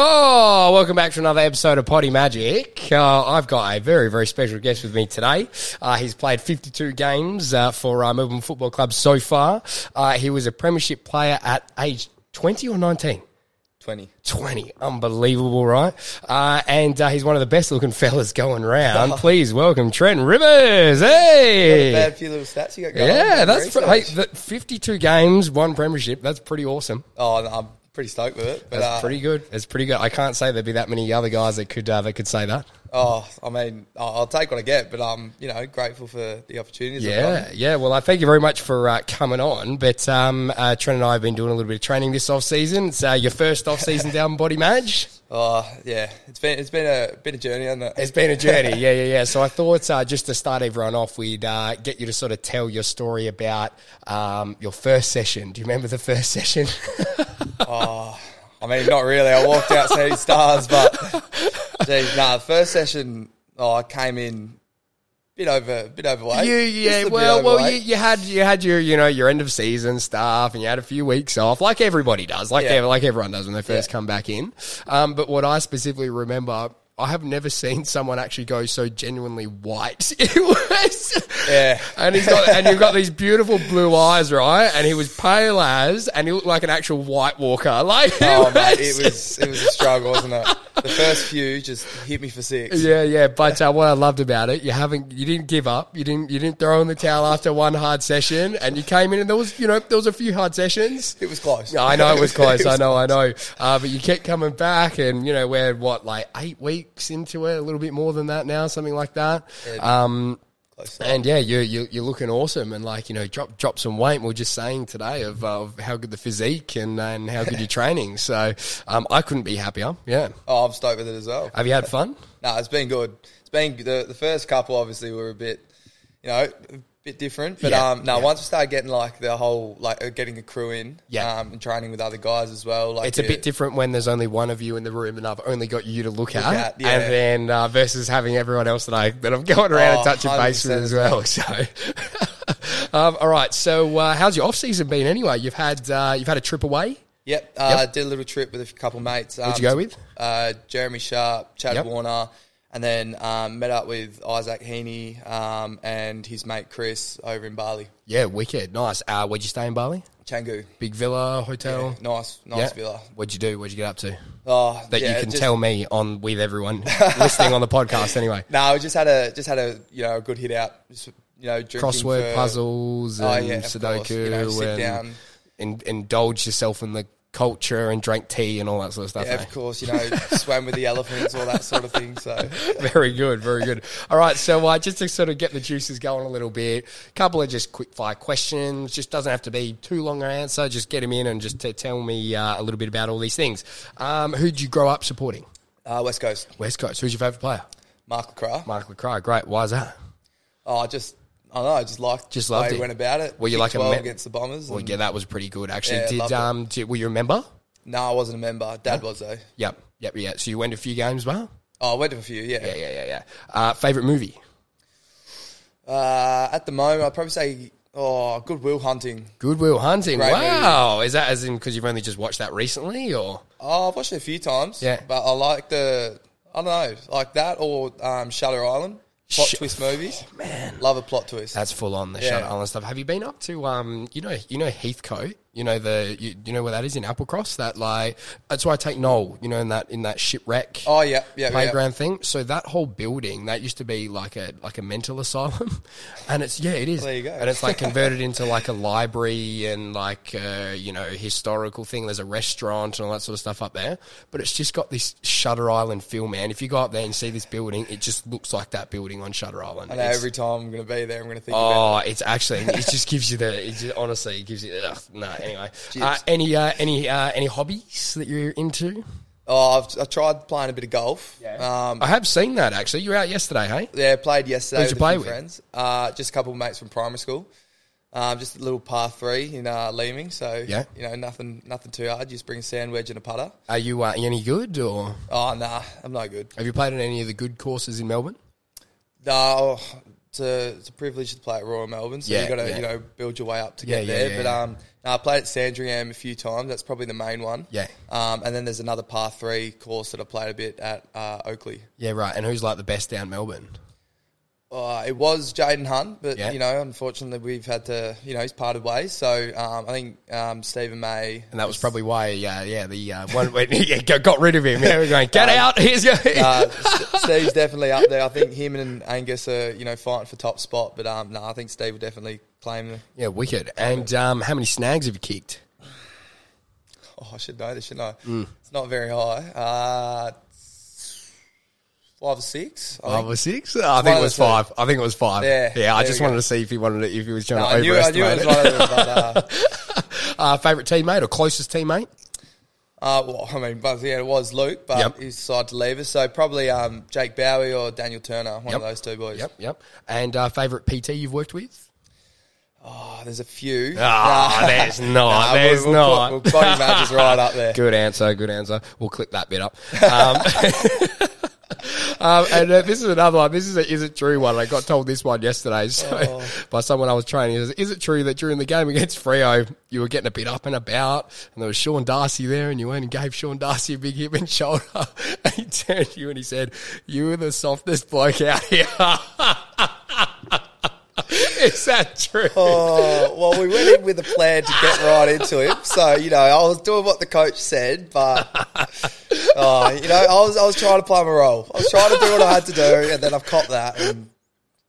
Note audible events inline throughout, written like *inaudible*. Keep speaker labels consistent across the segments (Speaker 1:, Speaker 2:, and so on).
Speaker 1: Oh, welcome back to another episode of Poddy Majic. Uh, I've got a very, very special guest with me today. Uh, he's played 52 games uh, for uh, Melbourne Football Club so far. Uh, he was a premiership player at age 20 or 19?
Speaker 2: 20.
Speaker 1: 20. Unbelievable, right? Uh, and uh, he's one of the best looking *laughs* fellas going round. Please welcome Trent Rivers. Hey!
Speaker 2: Bad few little stats you got going.
Speaker 1: Yeah, that's
Speaker 2: Research.
Speaker 1: hey, the 52 games, one premiership. That's pretty awesome.
Speaker 2: Oh, I'm pretty stoked with it. But,
Speaker 1: That's
Speaker 2: uh,
Speaker 1: pretty good. It's pretty good. I can't say there'd be that many other guys that could uh, that could say that.
Speaker 2: Oh, I mean, I'll, take what I get, but I'm, you know, grateful for the opportunities.
Speaker 1: Yeah, yeah. Well, I thank you very much for uh, coming on. But um, uh, Trent and I have been doing a little bit of training this off season. It's uh, your first off season *laughs* down Body Madge.
Speaker 2: Oh, yeah. It's been it's been a bit of journey, hasn't it?
Speaker 1: It's been a *laughs* journey. Yeah, yeah, yeah. So I thought uh, just to start everyone off, we'd uh, get you to sort of tell your story about um, your first session. Do you remember the first session? *laughs*
Speaker 2: I mean, not really. I walked out seeing stars, but geez, nah. The first session, oh, I came in bit over, bit overweight.
Speaker 1: You, yeah, well, well, you, you had you had your you know your end of season stuff, and you had a few weeks off, like everybody does, like
Speaker 2: Yeah.
Speaker 1: like everyone does when they first
Speaker 2: Yeah.
Speaker 1: come back in. Um, but what I specifically remember, I have never seen someone actually go so genuinely white. *laughs* It was,
Speaker 2: Yeah.
Speaker 1: and he's got and you've got these beautiful blue eyes, right? And he was pale as, and he looked like an actual white walker. *laughs* Like,
Speaker 2: Oh, mate, it was it was a struggle, wasn't it? The first few just hit me for six.
Speaker 1: Yeah, yeah, but uh, what I loved about it, you haven't, you didn't give up, you didn't, you didn't throw in the towel after one hard session, and you came in and there was, you know, there was a few hard sessions.
Speaker 2: It was close.
Speaker 1: Yeah, I know it was *laughs* close.
Speaker 2: It
Speaker 1: I
Speaker 2: was
Speaker 1: know, I know. Uh, but you kept coming back, and you know we're what like eight weeks into it, a little bit more than that now, something like that. Um, and yeah, you're, you're you're looking awesome, and like you know, drop drop some weight. We are just saying today of, uh, of how good the physique and and how good your *laughs* training. So um, I couldn't be happier. Yeah.
Speaker 2: Oh, I'm stoked with it as well.
Speaker 1: Have you had fun? *laughs*
Speaker 2: No, it's been good. It's been the the first couple obviously were a bit, you know, bit different. But
Speaker 1: Yeah,
Speaker 2: um, no,
Speaker 1: yeah.
Speaker 2: once we started getting like the whole like uh, getting a crew in,
Speaker 1: Yeah.
Speaker 2: um, and training with other guys as well. Like
Speaker 1: It's a bit different when there's only one of you in the room and I've only got you to look, at,
Speaker 2: at, yeah.
Speaker 1: and then uh, versus having everyone else that I that I'm going around and
Speaker 2: Oh,
Speaker 1: touching base with as well. So, *laughs* um, all right. So, uh, how's your off season been anyway? You've had uh, you've had a trip away.
Speaker 2: Yep, uh,
Speaker 1: Yep.
Speaker 2: did a little trip with a couple mates. Um,
Speaker 1: Who'd you go with?
Speaker 2: Uh, Jeremy Sharp, Chad
Speaker 1: Yep.
Speaker 2: Warner, and then um, met up with Isaac Heaney um, and his mate Chris over in Bali,
Speaker 1: Yeah, wicked, nice. Uh, where'd you stay in Bali?
Speaker 2: Canggu.
Speaker 1: Big villa, hotel.
Speaker 2: Nice, nice
Speaker 1: Yeah.
Speaker 2: villa.
Speaker 1: What'd you do? What'd you get up to?
Speaker 2: Oh,
Speaker 1: That
Speaker 2: yeah,
Speaker 1: you can
Speaker 2: just-
Speaker 1: tell me on with everyone *laughs* listening on the podcast anyway. *laughs*
Speaker 2: No, we just had a just had a you know a good hit out. Just, you know,
Speaker 1: Crossword
Speaker 2: for-
Speaker 1: puzzles and
Speaker 2: Oh, yeah,
Speaker 1: Sudoku.
Speaker 2: You know, sit
Speaker 1: and
Speaker 2: down.
Speaker 1: in, indulge yourself in the culture and drank tea and all that sort of stuff.
Speaker 2: Yeah,
Speaker 1: eh?
Speaker 2: of course. You know, *laughs* swam with the elephants, all that sort of thing. So
Speaker 1: Very good, very good. All right, so uh, just to sort of get the juices going a little bit, a couple of just quick fire questions. Just doesn't have to be too long an answer. Just get them in and just tell me uh, a little bit about all these things. Um, who did you grow up supporting?
Speaker 2: uh, West Coast,
Speaker 1: West Coast. Who's your favourite player?
Speaker 2: Mark LeCras.
Speaker 1: Mark LeCras. Great. Why is that?
Speaker 2: Oh, just I don't know. I just liked
Speaker 1: Just
Speaker 2: the way
Speaker 1: loved
Speaker 2: he
Speaker 1: it.
Speaker 2: went about it.
Speaker 1: Were you like a
Speaker 2: 12
Speaker 1: me-
Speaker 2: against the Bombers?
Speaker 1: Well,
Speaker 2: and-
Speaker 1: yeah, that was pretty good actually.
Speaker 2: Yeah,
Speaker 1: did
Speaker 2: loved it.
Speaker 1: um, did, were you a member?
Speaker 2: No, I wasn't a member. Dad was though.
Speaker 1: Yep, yep, yeah. So you went to a few games, well?
Speaker 2: Oh, I went to a few. Yeah.
Speaker 1: Yeah, yeah, yeah, yeah. Uh, favorite movie?
Speaker 2: Uh, at the moment, I'd probably say Oh, Goodwill Hunting.
Speaker 1: Goodwill Hunting.
Speaker 2: Great
Speaker 1: wow. Is that as in because you've only just watched that recently, or
Speaker 2: Oh, I've watched it a few times.
Speaker 1: Yeah.
Speaker 2: But I like the, I don't know, like that or um, Shutter Island. Plot
Speaker 1: Sh-
Speaker 2: twist movies.
Speaker 1: man,
Speaker 2: Love a plot twist.
Speaker 1: that's full on the
Speaker 2: Yeah.
Speaker 1: Shutter Island stuff. Have you been up to um, you know, you know Heathcote? You know the, you, you know where that is in Applecross. That like that's why I take Noel. You know in that in that shipwreck.
Speaker 2: oh, yeah, yeah,
Speaker 1: playground thing. So that whole building that used to be like a like a mental asylum, *laughs* and it's yeah, it is.
Speaker 2: There you go.
Speaker 1: And it's like *laughs* converted into like a library and like uh, you know historical thing. There's a restaurant and all that sort of stuff up there. But it's just got this Shutter Island feel, man. If you go up there and see this building, it just looks like that building on Shutter Island.
Speaker 2: I know every time I'm going to be there, I'm going to think about
Speaker 1: Oh, it's actually it just gives you the it just, honestly it gives you ugh, no anyway. Uh, any uh, any uh, any hobbies that you're into?
Speaker 2: Oh, I've, I tried playing a bit of golf. Yeah. Um,
Speaker 1: I have seen that actually. You were out yesterday, hey?
Speaker 2: yeah, played yesterday
Speaker 1: Who'd you
Speaker 2: with
Speaker 1: play
Speaker 2: a few
Speaker 1: with?
Speaker 2: friends. Uh, just a couple of mates from primary school. Um, just a little par three in uh, Leeming. So,
Speaker 1: Yeah.
Speaker 2: you know, nothing nothing too hard. Just bring a sand wedge and a putter.
Speaker 1: Are you uh, any good or
Speaker 2: Oh, nah, I'm no good.
Speaker 1: have you played on any of the good courses in Melbourne?
Speaker 2: No, it's a, it's a privilege to play at Royal Melbourne. So
Speaker 1: Yeah,
Speaker 2: you got to
Speaker 1: yeah.
Speaker 2: you know build your way up to
Speaker 1: Yeah,
Speaker 2: get there. but um, no, I played at Sandringham a few times. That's probably the main one.
Speaker 1: Yeah.
Speaker 2: Um, and then there's another par three course that I played a bit at uh, Oakleigh.
Speaker 1: Yeah, right. And who's like the best down Melbourne?
Speaker 2: Uh, it was Jayden Hunt, but
Speaker 1: Yeah.
Speaker 2: you know, unfortunately, we've had to, you know, he's parted ways. So um, I think um, Steven May,
Speaker 1: And that was probably why, yeah, yeah, the uh, one when *laughs* yeah, got rid of him. Yeah, we're going, get *laughs* out. Here's your. *laughs*
Speaker 2: uh, Steve's definitely up there. I think him and Angus are, you know, fighting for top spot. But um, no, I think Steve will definitely claim the.
Speaker 1: yeah, wicked. And um, how many snags have you kicked?
Speaker 2: Oh, I should know this, shouldn't I?
Speaker 1: Mm.
Speaker 2: It's not very high. Five or six. I
Speaker 1: Five
Speaker 2: think.
Speaker 1: or six? Oh, I think it was five. I think it was five.
Speaker 2: Yeah,
Speaker 1: yeah. I just wanted to see if he wanted to, if he was trying
Speaker 2: No,
Speaker 1: to
Speaker 2: I, knew, I knew
Speaker 1: overestimate
Speaker 2: it was one of them, *laughs* but uh,
Speaker 1: Uh, favorite teammate or closest teammate?
Speaker 2: uh, well, I mean, but yeah, it was Luke, but
Speaker 1: Yep.
Speaker 2: he decided to leave us. So probably um, Jake Bowey or Daniel Turner, one
Speaker 1: Yep.
Speaker 2: of those two boys.
Speaker 1: Yep, yep. And uh, favorite PT you've worked with?
Speaker 2: Oh, there's a few.
Speaker 1: Ah, there's *laughs* not.
Speaker 2: Nah,
Speaker 1: there's
Speaker 2: we'll,
Speaker 1: not.
Speaker 2: We'll, put, we'll body matches right up there.
Speaker 1: Good answer. Good answer. We'll clip that bit up. Um, *laughs* um, and uh, this is another one. This is a is it true one. I got told this one yesterday so,
Speaker 2: Oh.
Speaker 1: by someone I was training. He says, Is it true that during the game against Freo, you were getting a bit up and about, and there was Sean Darcy there, and you went and gave Sean Darcy a big hip and shoulder, *laughs* and he turned to you and he said, "You were the softest bloke out here." Is that true?
Speaker 2: Oh, well, we went in with a plan to get right into him. So, you know, I was doing what the coach said, but, oh, you know, I was, I was trying to play my role. I was trying to do what I had to do, and then I've copped that, and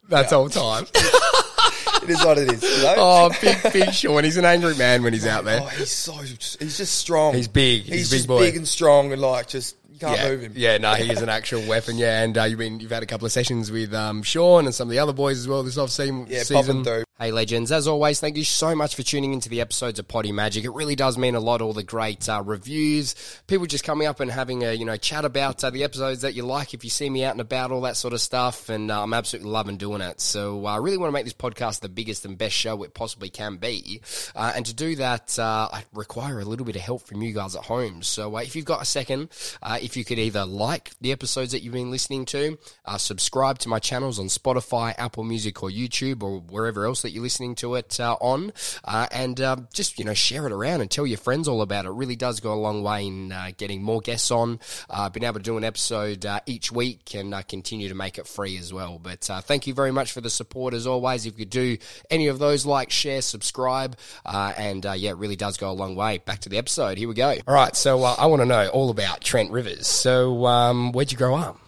Speaker 1: That's all time. *laughs*
Speaker 2: it is what it is, you know?
Speaker 1: Oh, big, big Sean. He's an angry man when he's out there.
Speaker 2: Oh, he's so, he's just strong.
Speaker 1: He's big. He's
Speaker 2: He's,
Speaker 1: big boy.
Speaker 2: big and strong, and like, just, you can't
Speaker 1: yeah,
Speaker 2: move him.
Speaker 1: yeah, no, he is an actual weapon. Yeah, and uh, you've been you've had a couple of sessions with um, Sean and some of the other boys as well this off season.
Speaker 2: Yeah,
Speaker 1: season.
Speaker 2: popping through.
Speaker 1: Hey, legends! As always, thank you so much for tuning into the episodes of Poddy Majic. It really does mean a lot. All the great uh, reviews, people just coming up and having a you know chat about uh, the episodes that you like. If you see me out and about, all that sort of stuff, and uh, I'm absolutely loving doing it. So uh, I really want to make this podcast the biggest and best show it possibly can be. Uh, and to do that, uh, I require a little bit of help from you guys at home. So if you've got a second, if you could either like the episodes that you've been listening to, subscribe to my channels on Spotify, Apple Music, or YouTube, or wherever else that you're listening to it uh, on, uh, and um, just you know share it around and tell your friends all about it. it really does go a long way in uh, getting more guests on. Uh, been able to do an episode uh, each week and uh, continue to make it free as well. But thank you very much for the support as always. If you do any of those, like, share, subscribe, and yeah, it really does go a long way. Back to the episode. Here we go. All right, so I want to know all about Trent Rivers. So um, where'd you grow up?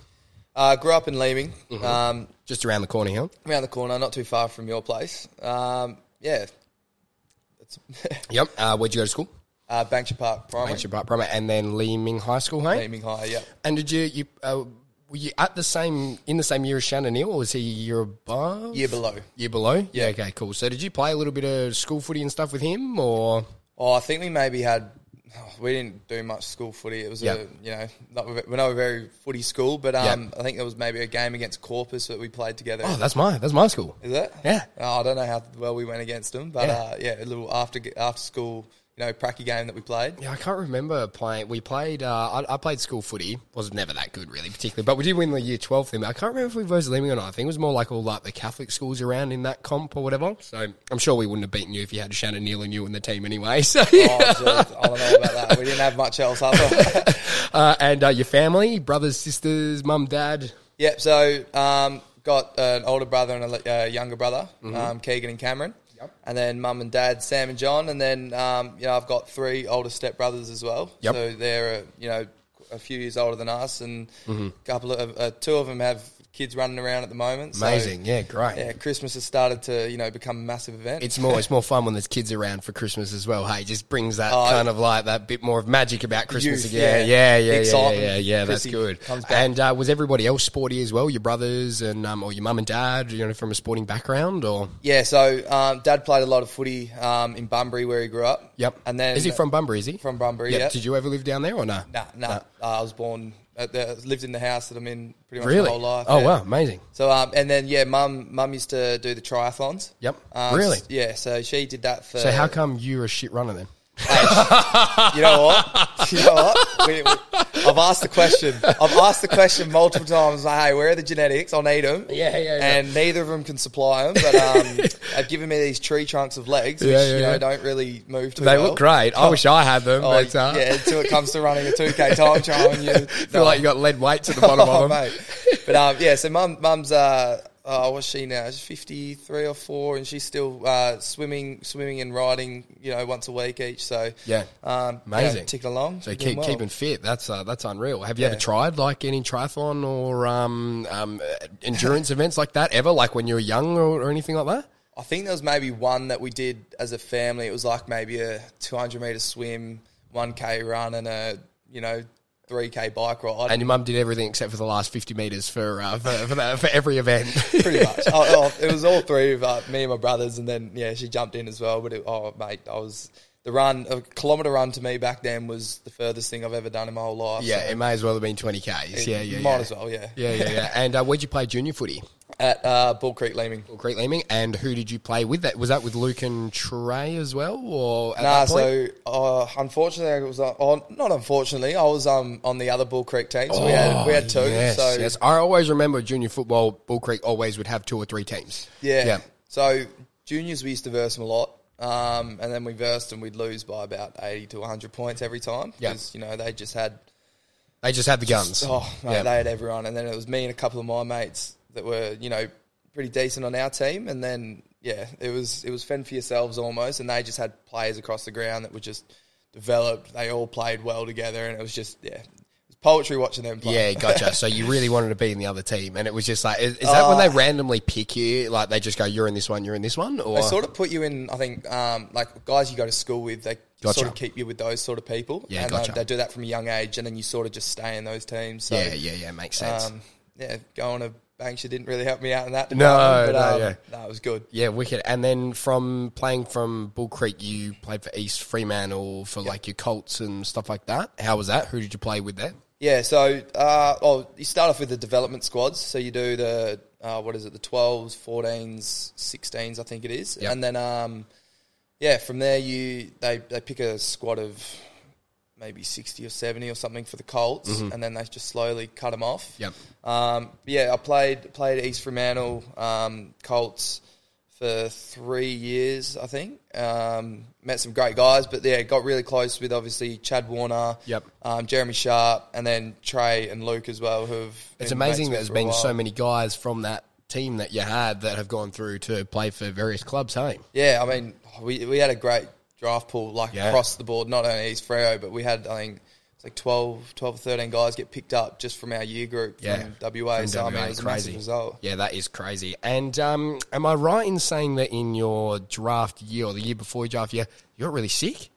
Speaker 2: Uh, grew up in Leeming,
Speaker 1: Mm-hmm.
Speaker 2: um,
Speaker 1: Just around the corner here.
Speaker 2: around the corner, not too far from your place. Um, yeah. *laughs*
Speaker 1: Yep. Uh, where'd you go to school?
Speaker 2: uh, Banksia Park Primary.
Speaker 1: Banksia Park Primary, and then Leeming High School, hey?
Speaker 2: Leeming High, yeah.
Speaker 1: And did you you uh, were you at the same in the same year as Shannon Neale, or was he a year above?
Speaker 2: Year below.
Speaker 1: Year below?
Speaker 2: Yeah.
Speaker 1: Okay, cool. So did you play a little bit of school footy and stuff with him, or
Speaker 2: Oh, I think we maybe had. We didn't do much school footy. It was
Speaker 1: Yeah.
Speaker 2: a you know not, we're not a very footy school, but um, I think there was maybe a game against Corpus that we played together.
Speaker 1: oh, that's my that's my school.
Speaker 2: Is it?
Speaker 1: Yeah.
Speaker 2: Oh, I don't know how well we went against them, but
Speaker 1: Yeah.
Speaker 2: Uh, yeah, a little after after school, know pracky game that we played.
Speaker 1: Yeah, I can't remember playing. We played. Uh, I, I played school footy. Was never that good, really, particularly. But we did win the year twelve thing. I can't remember if we versus Leeming or not. I think it was more like all like the Catholic schools around in that comp or whatever. So I'm sure we wouldn't have beaten you if you had Shannon Neale and you in the team anyway. *laughs* So
Speaker 2: Oh, I don't know about that. We didn't have much else other. *laughs*
Speaker 1: uh, and uh, your family, brothers, sisters, mum, dad.
Speaker 2: Yep. So um, got an older brother and a uh, younger brother, um, Keegan and Cameron.
Speaker 1: Yep.
Speaker 2: And then mum and dad, Sam and John. And then um, you know I've got three older step brothers as well.
Speaker 1: Yep.
Speaker 2: So they're uh, you know a few years older than us, and a couple of uh, two of them have kids running around at the moment. So,
Speaker 1: Amazing, yeah, great.
Speaker 2: yeah, Christmas has started to you know become a massive event.
Speaker 1: It's more it's more fun when there's kids around for Christmas as well. Hey, just brings that
Speaker 2: Oh,
Speaker 1: kind of like that bit more of magic about Christmas
Speaker 2: Youth,
Speaker 1: again.
Speaker 2: yeah.
Speaker 1: Yeah, yeah, yeah, yeah, yeah, yeah. That's good. And uh, was everybody else sporty as well? Your brothers and um, or your mum and dad? You know, from a sporting background or
Speaker 2: yeah, so um, dad played a lot of footy um, in Bunbury where he grew up.
Speaker 1: yep.
Speaker 2: And then
Speaker 1: is he from Bunbury? Is he
Speaker 2: From Bunbury,
Speaker 1: Yep.
Speaker 2: yeah.
Speaker 1: Did you ever live down there or no?
Speaker 2: Nah, nah. Uh, I was born, at the, lived in the house that I'm in pretty much
Speaker 1: Really?
Speaker 2: my whole life.
Speaker 1: oh
Speaker 2: yeah.
Speaker 1: wow, amazing.
Speaker 2: So um, and then yeah, mum mum used to do the triathlons.
Speaker 1: Yep.
Speaker 2: Um,
Speaker 1: Really?
Speaker 2: Yeah. So she did that for.
Speaker 1: So how come you're a shit runner then?
Speaker 2: You know what? You know what? We, we, I've asked the question. I've asked the question multiple times. Like, hey, where are the genetics? I'll need them.
Speaker 1: Yeah, yeah, yeah.
Speaker 2: And neither of them can supply them. But um, *laughs* they've given me these tree trunks of legs, which
Speaker 1: Yeah, yeah,
Speaker 2: you know
Speaker 1: yeah.
Speaker 2: don't really move too
Speaker 1: They
Speaker 2: well.
Speaker 1: look great. I wish I had them,
Speaker 2: Oh,
Speaker 1: but uh,
Speaker 2: yeah, until it comes to running a two k time trial, and you *laughs*
Speaker 1: feel like you got lead weights at the bottom *laughs*
Speaker 2: oh,
Speaker 1: of them.
Speaker 2: mate. But um, yeah, so mum, mum's uh, oh, what's she now? She's fifty three or four, and she's still uh, swimming, swimming and riding, you know, once a week each. So
Speaker 1: Yeah.
Speaker 2: um,
Speaker 1: Amazing.
Speaker 2: yeah, ticking along.
Speaker 1: So keep
Speaker 2: well.
Speaker 1: keeping fit. That's uh, that's unreal. Have you ever tried like any triathlon or um, um, uh, endurance *laughs* events like that ever? Like when you were young or, or anything like that?
Speaker 2: I think there was maybe one that we did as a family. It was like maybe a two hundred meter swim, one k run, and a you know three k bike ride.
Speaker 1: And your mum did everything except for the last fifty meters for uh, for for, that, for every event. *laughs*
Speaker 2: pretty much. oh, oh, it was all three of uh, me and my brothers, and then yeah, she jumped in as well. But it, oh, mate, I was the run a kilometer run to me back then was the furthest thing I've ever done in my whole life.
Speaker 1: yeah,
Speaker 2: so
Speaker 1: it may as well have been twenty k's. Yeah, yeah,
Speaker 2: might
Speaker 1: yeah.
Speaker 2: as well. Yeah,
Speaker 1: Yeah, yeah, yeah. And uh, where'd you play junior footy?
Speaker 2: At uh, Bull Creek Leeming.
Speaker 1: Bull Creek Leeming. And who did you play with? That was that with Luke and Trey as well, or
Speaker 2: Nah, so uh, unfortunately, I was uh, oh, not unfortunately, I was um, on the other Bull Creek team. So we had we had two.
Speaker 1: Oh, Yes,
Speaker 2: so
Speaker 1: yes. I always remember junior football. Bull Creek always would have two or three teams.
Speaker 2: Yeah.
Speaker 1: yeah.
Speaker 2: So juniors, we used to verse them a lot. Um, and then we versed and we'd lose by about 80 to 100 points every time.
Speaker 1: Yeah.
Speaker 2: Because, you know, they just had,
Speaker 1: They just had the guns.
Speaker 2: oh, mate,
Speaker 1: Yeah.
Speaker 2: they had everyone. And then it was me and a couple of my mates that were, you know, pretty decent on our team. And then, yeah, it was, it was fend for yourselves almost. And they just had players across the ground that were just developed. They all played well together. And it was just, yeah, was poetry watching them play.
Speaker 1: Yeah, gotcha. *laughs* so you really wanted to be in the other team, and it was just like, is, is that when they randomly pick you? Like they just go, "You're in this one, you're in this one," or
Speaker 2: They sort of put you in. I think um, like guys you go to school with, they
Speaker 1: Gotcha.
Speaker 2: sort of keep you with those sort of people.
Speaker 1: Yeah,
Speaker 2: and
Speaker 1: gotcha.
Speaker 2: um, they do that from a young age, and then you sort of just stay in those teams. So,
Speaker 1: yeah, yeah, yeah, makes sense.
Speaker 2: Um, yeah, going to Banksia didn't really help me out in that.
Speaker 1: No,
Speaker 2: but,
Speaker 1: no,
Speaker 2: um,
Speaker 1: yeah.
Speaker 2: no, it was good.
Speaker 1: yeah, wicked. And then from playing from Bull Creek, you played for East Fremantle or for like your Colts and stuff like that. How was that? Who did you play with there?
Speaker 2: Yeah, so uh, oh, you start off with the development squads. So you do the uh, what is it, the twelves, fourteens, sixteens, I think it is,
Speaker 1: Yep.
Speaker 2: and then um, yeah, from there you they they pick a squad of maybe sixty or seventy or something for the Colts, and then they just slowly cut them off.
Speaker 1: Yep.
Speaker 2: Um, yeah, I played played East Fremantle um, Colts for three years, I think. Um, met some great guys, but yeah, got really close with obviously Chad Warner,
Speaker 1: Yep.
Speaker 2: um, Jeremy Sharp, and then Trey and Luke as well. Who've
Speaker 1: It's amazing that there's been so many guys from that team that you had that have gone through to play for various clubs. Hey,
Speaker 2: Yeah, I mean, we we had a great draft pool like
Speaker 1: Yeah.
Speaker 2: across the board. Not only East Freo, but we had I think. It's like 12, 12 or 13 guys get picked up just from our year group
Speaker 1: Yeah.
Speaker 2: from WA.
Speaker 1: From
Speaker 2: so, I mean, it was a
Speaker 1: crazy.
Speaker 2: massive result.
Speaker 1: Yeah, that is crazy. And um, am I right in saying that in your draft year or the year before your draft year, you got really sick?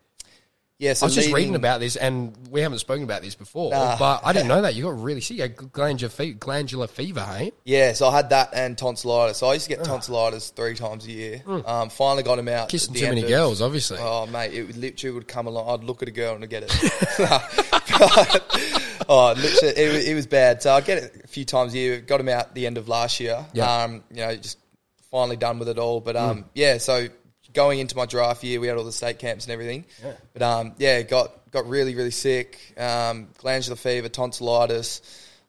Speaker 2: Yeah, so
Speaker 1: I was just reading about this, and we haven't spoken about this before,
Speaker 2: Nah.
Speaker 1: but I didn't *laughs* know that you got really sick. You had glandular, fe- glandular fever, hey?
Speaker 2: Yeah, so I had that and tonsillitis. So I used to get tonsillitis three times a year. Um, finally got him out.
Speaker 1: Kissing too many
Speaker 2: of-
Speaker 1: girls, obviously.
Speaker 2: Oh mate, it literally would come along. I'd look at a girl and I'd get it. *laughs* *laughs* oh, literally, it, was- it was bad. So I get it a few times a year. Got him out the end of last year.
Speaker 1: Yeah.
Speaker 2: Um, you know, just finally done with it all. But
Speaker 1: Mm.
Speaker 2: um, yeah, so going into my draft year, we had all the state camps and everything. But um, yeah, got got really really sick. Um, glandular fever, tonsillitis.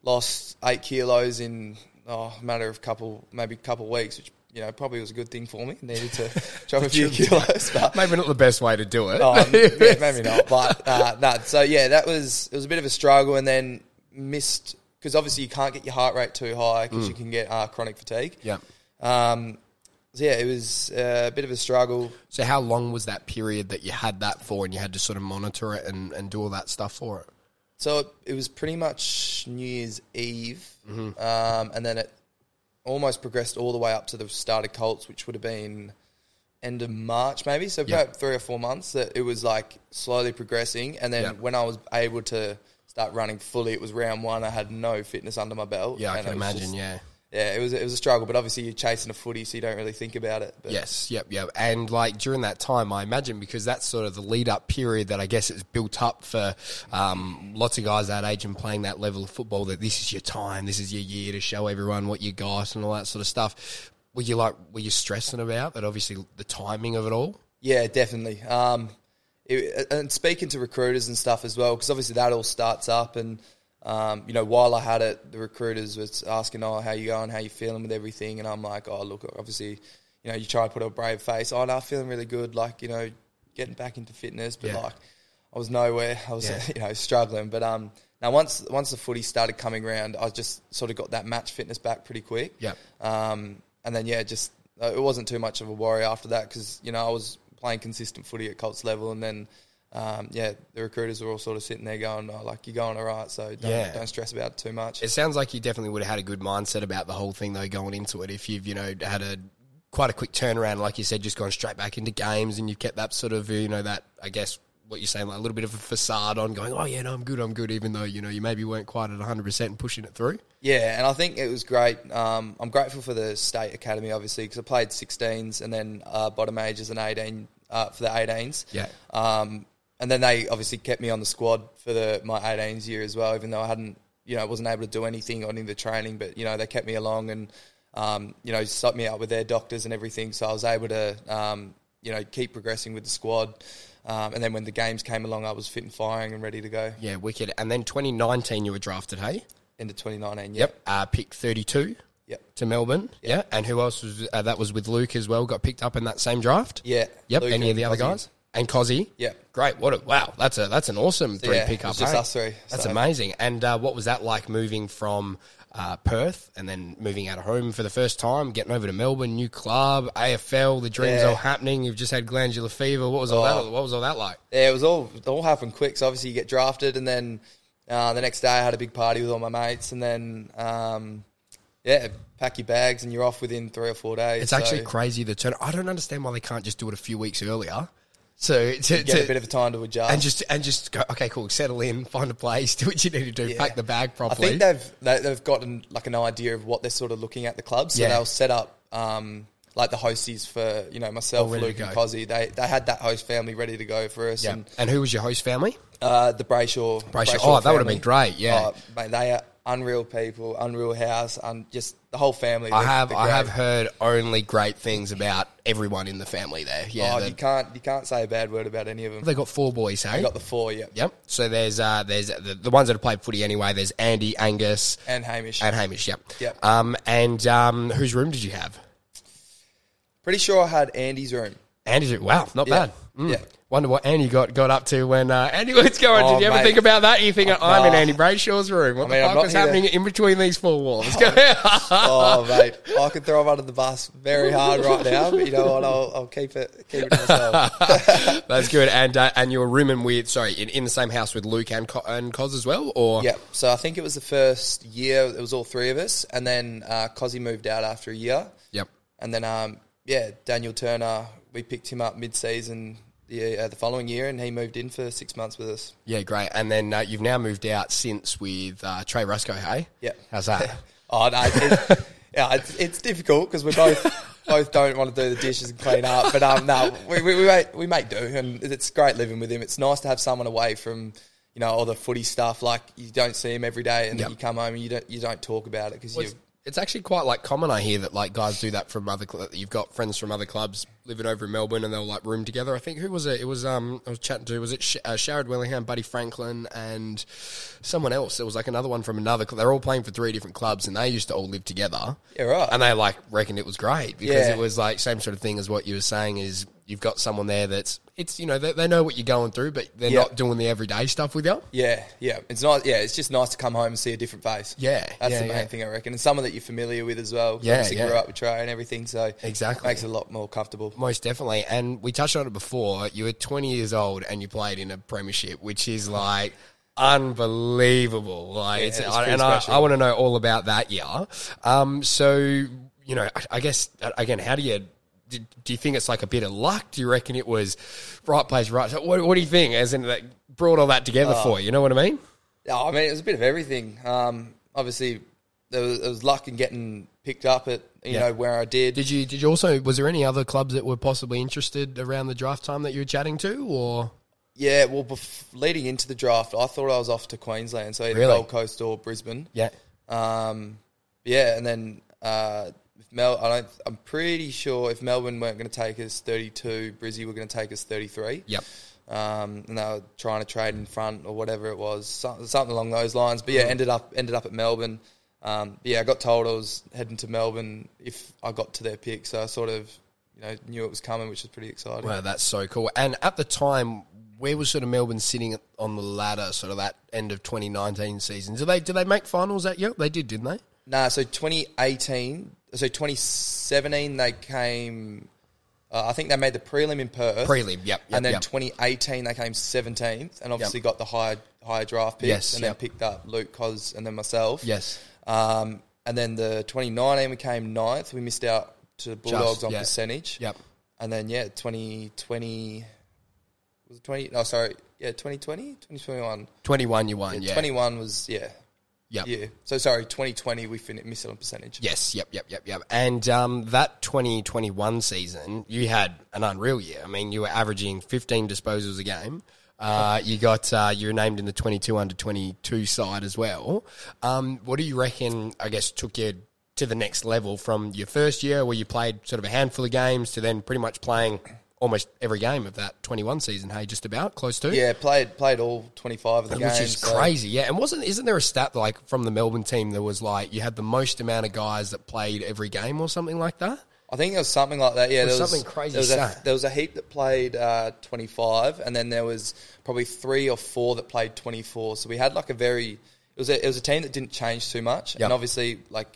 Speaker 2: Lost eight kilos in oh, a matter of couple maybe a couple weeks, which you know probably was a good thing for me. Needed to *laughs* drop a few *laughs* kilos, but
Speaker 1: Maybe not the best way to do it.
Speaker 2: Oh, yeah, *laughs* maybe not. But uh, no, so yeah, that was it was a bit of a struggle, and then missed because obviously you can't get your heart rate too high because you can get uh, chronic fatigue.
Speaker 1: yeah.
Speaker 2: Um, so yeah, it was uh, a bit of a struggle.
Speaker 1: So how long was that period that you had that for, and you had to sort of monitor it and, and do all that stuff for it?
Speaker 2: So it, it was pretty much New Year's Eve, um, and then it almost progressed all the way up to the start of Colts, which would have been end of March, maybe. So
Speaker 1: Yeah.
Speaker 2: about three or four months that it was like slowly progressing, and then
Speaker 1: Yeah.
Speaker 2: when I was able to start running fully, it was round one. I had no fitness under my belt.
Speaker 1: Yeah, I can imagine.
Speaker 2: just-
Speaker 1: yeah.
Speaker 2: Yeah. It was it was a struggle, but obviously you're chasing a footy, so you don't really think about it. But
Speaker 1: Yes, yep, yep. And like during that time, I imagine because that's sort of the lead up period that I guess it's built up for um, lots of guys that age and playing that level of football that this is your time, this is your year to show everyone what you got and all that sort of stuff. Were you like, were you stressing about that? Obviously, the timing of it all.
Speaker 2: Yeah, definitely. Um, it, and speaking to recruiters and stuff as well, because obviously that all starts up. And um, you know, while I had it, the recruiters was asking, "Oh, how you going? How you feeling with everything?" And I'm like, "Oh, look, obviously, you know, you try to put a brave face. Oh, no, feeling really good. Like, you know, getting back into fitness, but
Speaker 1: Yeah.
Speaker 2: like, I was nowhere. I was,
Speaker 1: Yeah. *laughs*
Speaker 2: you know, struggling. But um, now once once the footy started coming around, I just sort of got that match fitness back pretty quick.
Speaker 1: Yep.
Speaker 2: Um, and then yeah, just uh, it wasn't too much of a worry after that because you know I was playing consistent footy at Colts level, and then um, yeah, the recruiters were all sort of sitting there going, oh, like you're going all right, so don't,
Speaker 1: Yeah.
Speaker 2: don't stress about it too much.
Speaker 1: It sounds like you definitely would have had a good mindset about the whole thing though going into it. If you've you know had a quite a quick turnaround, like you said, just gone straight back into games, and you've kept that sort of you know that I guess what you're saying like a little bit of a facade on going, oh yeah, no, I'm good, I'm good, even though you know you maybe weren't quite at 100 percent and pushing it through.
Speaker 2: Yeah, and I think it was great. Um, I'm grateful for the state academy, obviously, because I played 16s and then uh, bottom ages and 18 uh, for the 18s.
Speaker 1: Yeah.
Speaker 2: Um, and then they obviously kept me on the squad for the my 18s year as well, even though I hadn't, you know, wasn't able to do anything on in the training. But you know, they kept me along and, um, you know, set me up with their doctors and everything. So I was able to, um, you know, keep progressing with the squad. Um, and then when the games came along, I was fit and firing and ready to go.
Speaker 1: Yeah, wicked. And then 2019, you were drafted, hey?
Speaker 2: Into 2019. Yep.
Speaker 1: Yep. Uh, pick 32
Speaker 2: Yep.
Speaker 1: to Melbourne. Yeah. And who else was uh, that? Was with Luke as well. Got picked up in that same draft.
Speaker 2: Yeah.
Speaker 1: Yep.
Speaker 2: Luke
Speaker 1: Any of the other guys? And Cozzy.
Speaker 2: Yeah,
Speaker 1: Great. What a wow. That's a that's an awesome three
Speaker 2: yeah,
Speaker 1: pickup.
Speaker 2: just
Speaker 1: hey?
Speaker 2: us three,
Speaker 1: That's
Speaker 2: so.
Speaker 1: amazing. And uh, what was that like moving from uh, Perth and then moving out of home for the first time, getting over to Melbourne, new club, AFL, the dreams
Speaker 2: Yeah.
Speaker 1: all happening. You've just had glandular fever. What was all
Speaker 2: Oh.
Speaker 1: that? What was all that like?
Speaker 2: Yeah, it was all it all happened quick. So obviously you get drafted, and then uh, the next day I had a big party with all my mates, and then um, yeah, pack your bags and you're off within three or four days.
Speaker 1: It's actually crazy the turn. I don't understand why they can't just do it a few weeks earlier. So to,
Speaker 2: get a bit of a time to adjust.
Speaker 1: and just and just go. Okay, cool. Settle in, find a place, *laughs* do what you need to do,
Speaker 2: Yeah.
Speaker 1: pack the bag properly.
Speaker 2: I think they've they, they've gotten like an idea of what they're sort of looking at the club, so
Speaker 1: Yeah.
Speaker 2: they'll set up. Um, like the hosties for you know myself, Luke and. Cozzy, they they had that host family ready to go for us,
Speaker 1: yeah.
Speaker 2: and
Speaker 1: And who was your host family?
Speaker 2: uh, the Brayshaw.
Speaker 1: Brayshaw. Oh, that would've been great, yeah.
Speaker 2: Oh, mate, they are unreal people, unreal house, and just the whole family.
Speaker 1: I have I have heard only great things about everyone in the family there. Yeah,
Speaker 2: oh,
Speaker 1: the-
Speaker 2: you can't you can't say a bad word about any of them.
Speaker 1: they got four boys. Hey,
Speaker 2: They got the four, yeah,
Speaker 1: yep. So there's uh there's the, the ones that have played footy anyway. There's Andy, Angus,
Speaker 2: and Hamish.
Speaker 1: and Hamish. Yep.
Speaker 2: Yep.
Speaker 1: Um and um whose room did you have?
Speaker 2: Pretty sure I had Andy's room.
Speaker 1: Andy's. room. Wow, not
Speaker 2: Yeah.
Speaker 1: bad. Mm.
Speaker 2: Yeah.
Speaker 1: Wonder what Andy got got up to when uh, Andy *laughs* was going.
Speaker 2: Oh,
Speaker 1: Did you ever
Speaker 2: mate.
Speaker 1: think about that? You think I'm in
Speaker 2: No.
Speaker 1: Andy Brayshaw's room? What
Speaker 2: I mean,
Speaker 1: the fuck was
Speaker 2: here to-
Speaker 1: happening in between these four walls? *laughs*
Speaker 2: Oh mate, I could throw him under the bus very hard right now, but you know what? I'll, I'll keep it keep it to myself. *laughs*
Speaker 1: That's good. And uh, and you were rooming with sorry in, in the same house with Luke and Co- and Cos as well, or
Speaker 2: yeah, so I think it was the first year. It was all three of us, and then uh, Cozzy moved out after a year,
Speaker 1: Yep.
Speaker 2: and then um, yeah, Daniel Turner. We picked him up mid-season the, uh, the following year, and he moved in for six months with us.
Speaker 1: Yeah, great. And then uh, you've now moved out since with uh, Trey Ruscoe. Hey,
Speaker 2: Yeah.
Speaker 1: How's that? *laughs*
Speaker 2: Oh no, it's, *laughs* yeah, it's, it's difficult because we both *laughs* both don't want to do the dishes and clean up. But um, no, we, we, we make we make do, and it's great living with him. It's nice to have someone away from you know all the footy stuff. Like you don't see him every day, and
Speaker 1: Yep.
Speaker 2: then you come home and you don't you don't talk about it because you.
Speaker 1: It's actually quite like common. I hear that like guys do that from other. Cl- you've got friends from other clubs living over in Melbourne, and they'll like room together. I think who was it? It was um I was chatting to was it Sh- uh, Sharrod Wellingham, Buddy Franklin, and someone else. There was like another one from another. Cl- they're all playing for three different clubs, and they used to all live together.
Speaker 2: Yeah, right.
Speaker 1: And they like reckoned it was great because
Speaker 2: Yeah.
Speaker 1: it was like same sort of thing as what you were saying. Is you've got someone there that's it's you know they, they know what you're going through, but they're
Speaker 2: Yeah.
Speaker 1: not doing the everyday stuff with you.
Speaker 2: Yeah, yeah. It's nice. Yeah, it's just nice to come home and see a different face.
Speaker 1: Yeah,
Speaker 2: that's
Speaker 1: yeah,
Speaker 2: the main
Speaker 1: yeah.
Speaker 2: thing I reckon, and someone that you're familiar with as well.
Speaker 1: Yeah,
Speaker 2: Obviously
Speaker 1: yeah.
Speaker 2: grew up with Trey and everything, so
Speaker 1: Exactly.
Speaker 2: makes it a lot more comfortable.
Speaker 1: Most definitely. And we touched on it before. You were 20 years old and you played in a premiership, which is like unbelievable. Like, it's,
Speaker 2: it's
Speaker 1: I,
Speaker 2: pretty
Speaker 1: and I,
Speaker 2: special.
Speaker 1: I want to know all about that year. Um, so, you know, I, I guess, uh, again, how do you. Do, do you think it's like a bit of luck? Do you reckon it was right place, right? So what, what do you think? As in, that brought all that together
Speaker 2: Oh.
Speaker 1: for you. You know what I mean?
Speaker 2: I mean, it was a bit of everything. Um, obviously, there was, there was luck in getting picked up at you
Speaker 1: Yeah.
Speaker 2: know where I did.
Speaker 1: Did you? Did you also? Was there any other clubs that were possibly interested around the draft time that you were chatting to, or?
Speaker 2: Yeah, well, bef- leading into the draft, I thought I was off to Queensland, so either
Speaker 1: Really?
Speaker 2: Gold Coast or Brisbane.
Speaker 1: Yeah.
Speaker 2: Um, yeah, and then uh, Mel, I don't. I'm pretty sure if Melbourne weren't going to take us 32, Brizzy were going to take us 33.
Speaker 1: Yep.
Speaker 2: Um, and they were trying to trade in front or whatever it was, so- something along those lines. But yeah, ended up ended up at Melbourne. Um, yeah, I got told I was heading to Melbourne if I got to their pick, so I sort of you know knew it was coming, which was pretty exciting.
Speaker 1: Wow, that's so cool. And at the time, where was sort of Melbourne sitting on the ladder, sort of that end of 2019 season? Did they did they make finals that year? They did, didn't they?
Speaker 2: Nah, so 2018, so 2017 they came. Uh, I think they made the prelim in Perth.
Speaker 1: Prelim, yep, yep,
Speaker 2: and then
Speaker 1: yep.
Speaker 2: 2018 they came 17th, and obviously got the higher higher draft picks,
Speaker 1: Yes,
Speaker 2: and
Speaker 1: yep.
Speaker 2: then picked up Luke Cos and then myself.
Speaker 1: Yes.
Speaker 2: Um, and then the 2019 we came ninth. We missed out to the Bulldogs on
Speaker 1: yeah.
Speaker 2: percentage.
Speaker 1: Yep.
Speaker 2: And then yeah, 2020 was it 20? No, sorry, yeah, 2020, 2021.
Speaker 1: 21 you won, yeah.
Speaker 2: 21 was yeah,
Speaker 1: Yep.
Speaker 2: yeah. So sorry, 2020 we finished missed it on percentage.
Speaker 1: Yes, yep, yep, yep, yep. And um, that 2021 season, you had an unreal year. I mean, you were averaging 15 disposals a game. Uh, you got uh, you were named in the 22 under 22 side as well. Um, what do you reckon? I guess took you to the next level from your first year, where you played sort of a handful of games, to then pretty much playing almost every game of that 21 season. Hey, just about close to.
Speaker 2: Yeah, played played all 25 of the
Speaker 1: Which
Speaker 2: games.
Speaker 1: is
Speaker 2: so-
Speaker 1: crazy, yeah. And wasn't isn't there a stat like from the Melbourne team that was like you had the most amount of guys that played every game or something like that?
Speaker 2: I think it was something like that. Yeah,
Speaker 1: was
Speaker 2: there was
Speaker 1: something crazy
Speaker 2: There was, a, there was a heap that played uh, 25, and then there was probably three or four that played 24. So we had like a very it was a, it was a team that didn't change too much,
Speaker 1: Yep.
Speaker 2: and obviously like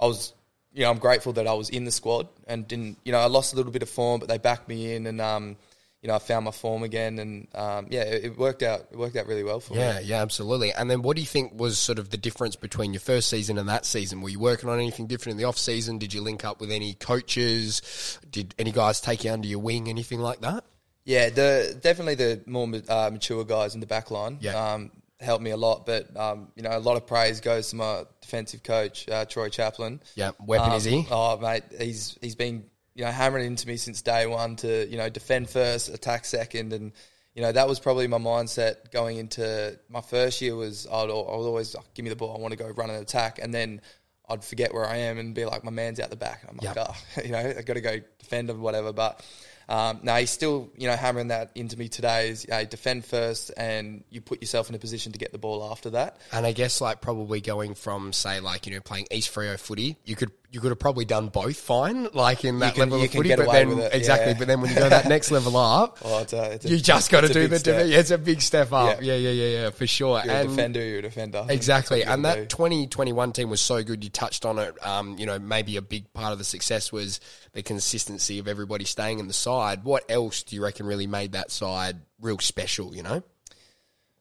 Speaker 2: I was. You know, I'm grateful that I was in the squad and didn't. You know, I lost a little bit of form, but they backed me in, and um, you know, I found my form again, and um, yeah, it, it worked out. It worked out really well for me.
Speaker 1: Yeah, yeah, absolutely. And then what do you think was sort of the difference between your first season and that season? Were you working on anything different in the off season? Did you link up with any coaches? Did any guys take you under your wing? Anything like that?
Speaker 2: Yeah, the definitely the more uh, mature guys in the back line
Speaker 1: Yeah.
Speaker 2: um, helped me a lot. But um, you know, a lot of praise goes to my defensive coach, uh, Troy Chaplin.
Speaker 1: Yeah, weapon
Speaker 2: Um,
Speaker 1: is he?
Speaker 2: Oh, mate, he's he's been you know hammering into me since day one to you know defend first, attack second, and you know that was probably my mindset going into my first year. Was I'd, I would always oh, give me the ball, I want to go run and attack, and then. I'd forget where I am and be like, my man's out the back. I'm like,
Speaker 1: Yep.
Speaker 2: oh, *laughs* you know, I got to go defend him, whatever. But um, no, he's still, you know, hammering that into me today. Is uh, defend first, and you put yourself in a position to get the ball after that.
Speaker 1: And I guess like probably going from say like you know playing East Freo footy, you could you could have probably done both fine, like in that
Speaker 2: can-
Speaker 1: level of footy. but then exactly,
Speaker 2: yeah.
Speaker 1: but then when you go that next *laughs* level up,
Speaker 2: Oh, it's a, it's a,
Speaker 1: you just got to do the
Speaker 2: step.
Speaker 1: yeah, it's a big step up. Yeah,
Speaker 2: Yeah.
Speaker 1: yeah, yeah, yeah, for sure.
Speaker 2: You're
Speaker 1: and
Speaker 2: a defender, you're a defender.
Speaker 1: Exactly, and that
Speaker 2: do.
Speaker 1: 2021 team was so good. You touched on it. Um, you know, maybe a big part of the success was the consistency of everybody staying in the side. What else do you reckon really made that side real special? You know,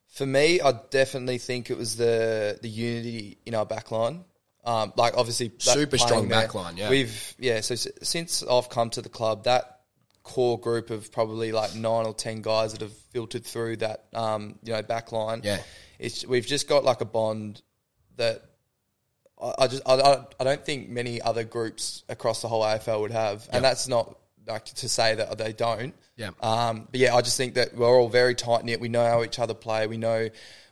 Speaker 2: For me, I definitely think it was the the unity in our back line. Um, like obviously,
Speaker 1: Super strong
Speaker 2: there,
Speaker 1: back line, yeah.
Speaker 2: we've yeah. So s- since I've come to the club, that core group of probably like nine or ten guys that have filtered through that um, you know back line.
Speaker 1: Yeah.
Speaker 2: it's we've just got like a bond that I, I just I, I, I don't think many other groups across the whole AFL would have, and that's not like to say that they don't.
Speaker 1: Yeah.
Speaker 2: Um, but yeah, I just think that we're all very tight knit. We know how each other play. We know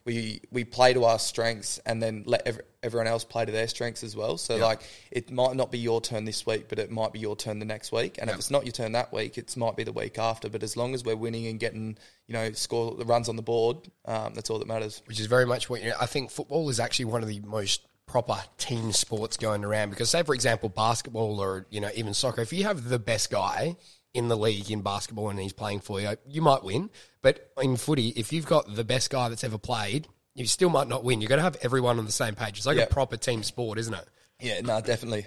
Speaker 2: we we play to our strengths, and then let ev- everyone else play to their strengths as well. So like, it might not be your turn this week, but it might be your turn the next week. And if it's not your turn that week, it might be the week after. But as long as we're winning and getting you know score the runs on the board, um, that's all that matters.
Speaker 1: which is very much what you know, I think football is actually one of the most proper team sports going around because say for example basketball or you know even soccer if you have the best guy in the league in basketball and he's playing for you you might win but in footy if you've got the best guy that's ever played you still might not win you've got to have everyone on the same page it's like
Speaker 2: Yeah.
Speaker 1: a proper team sport isn't it
Speaker 2: Yeah, no, definitely.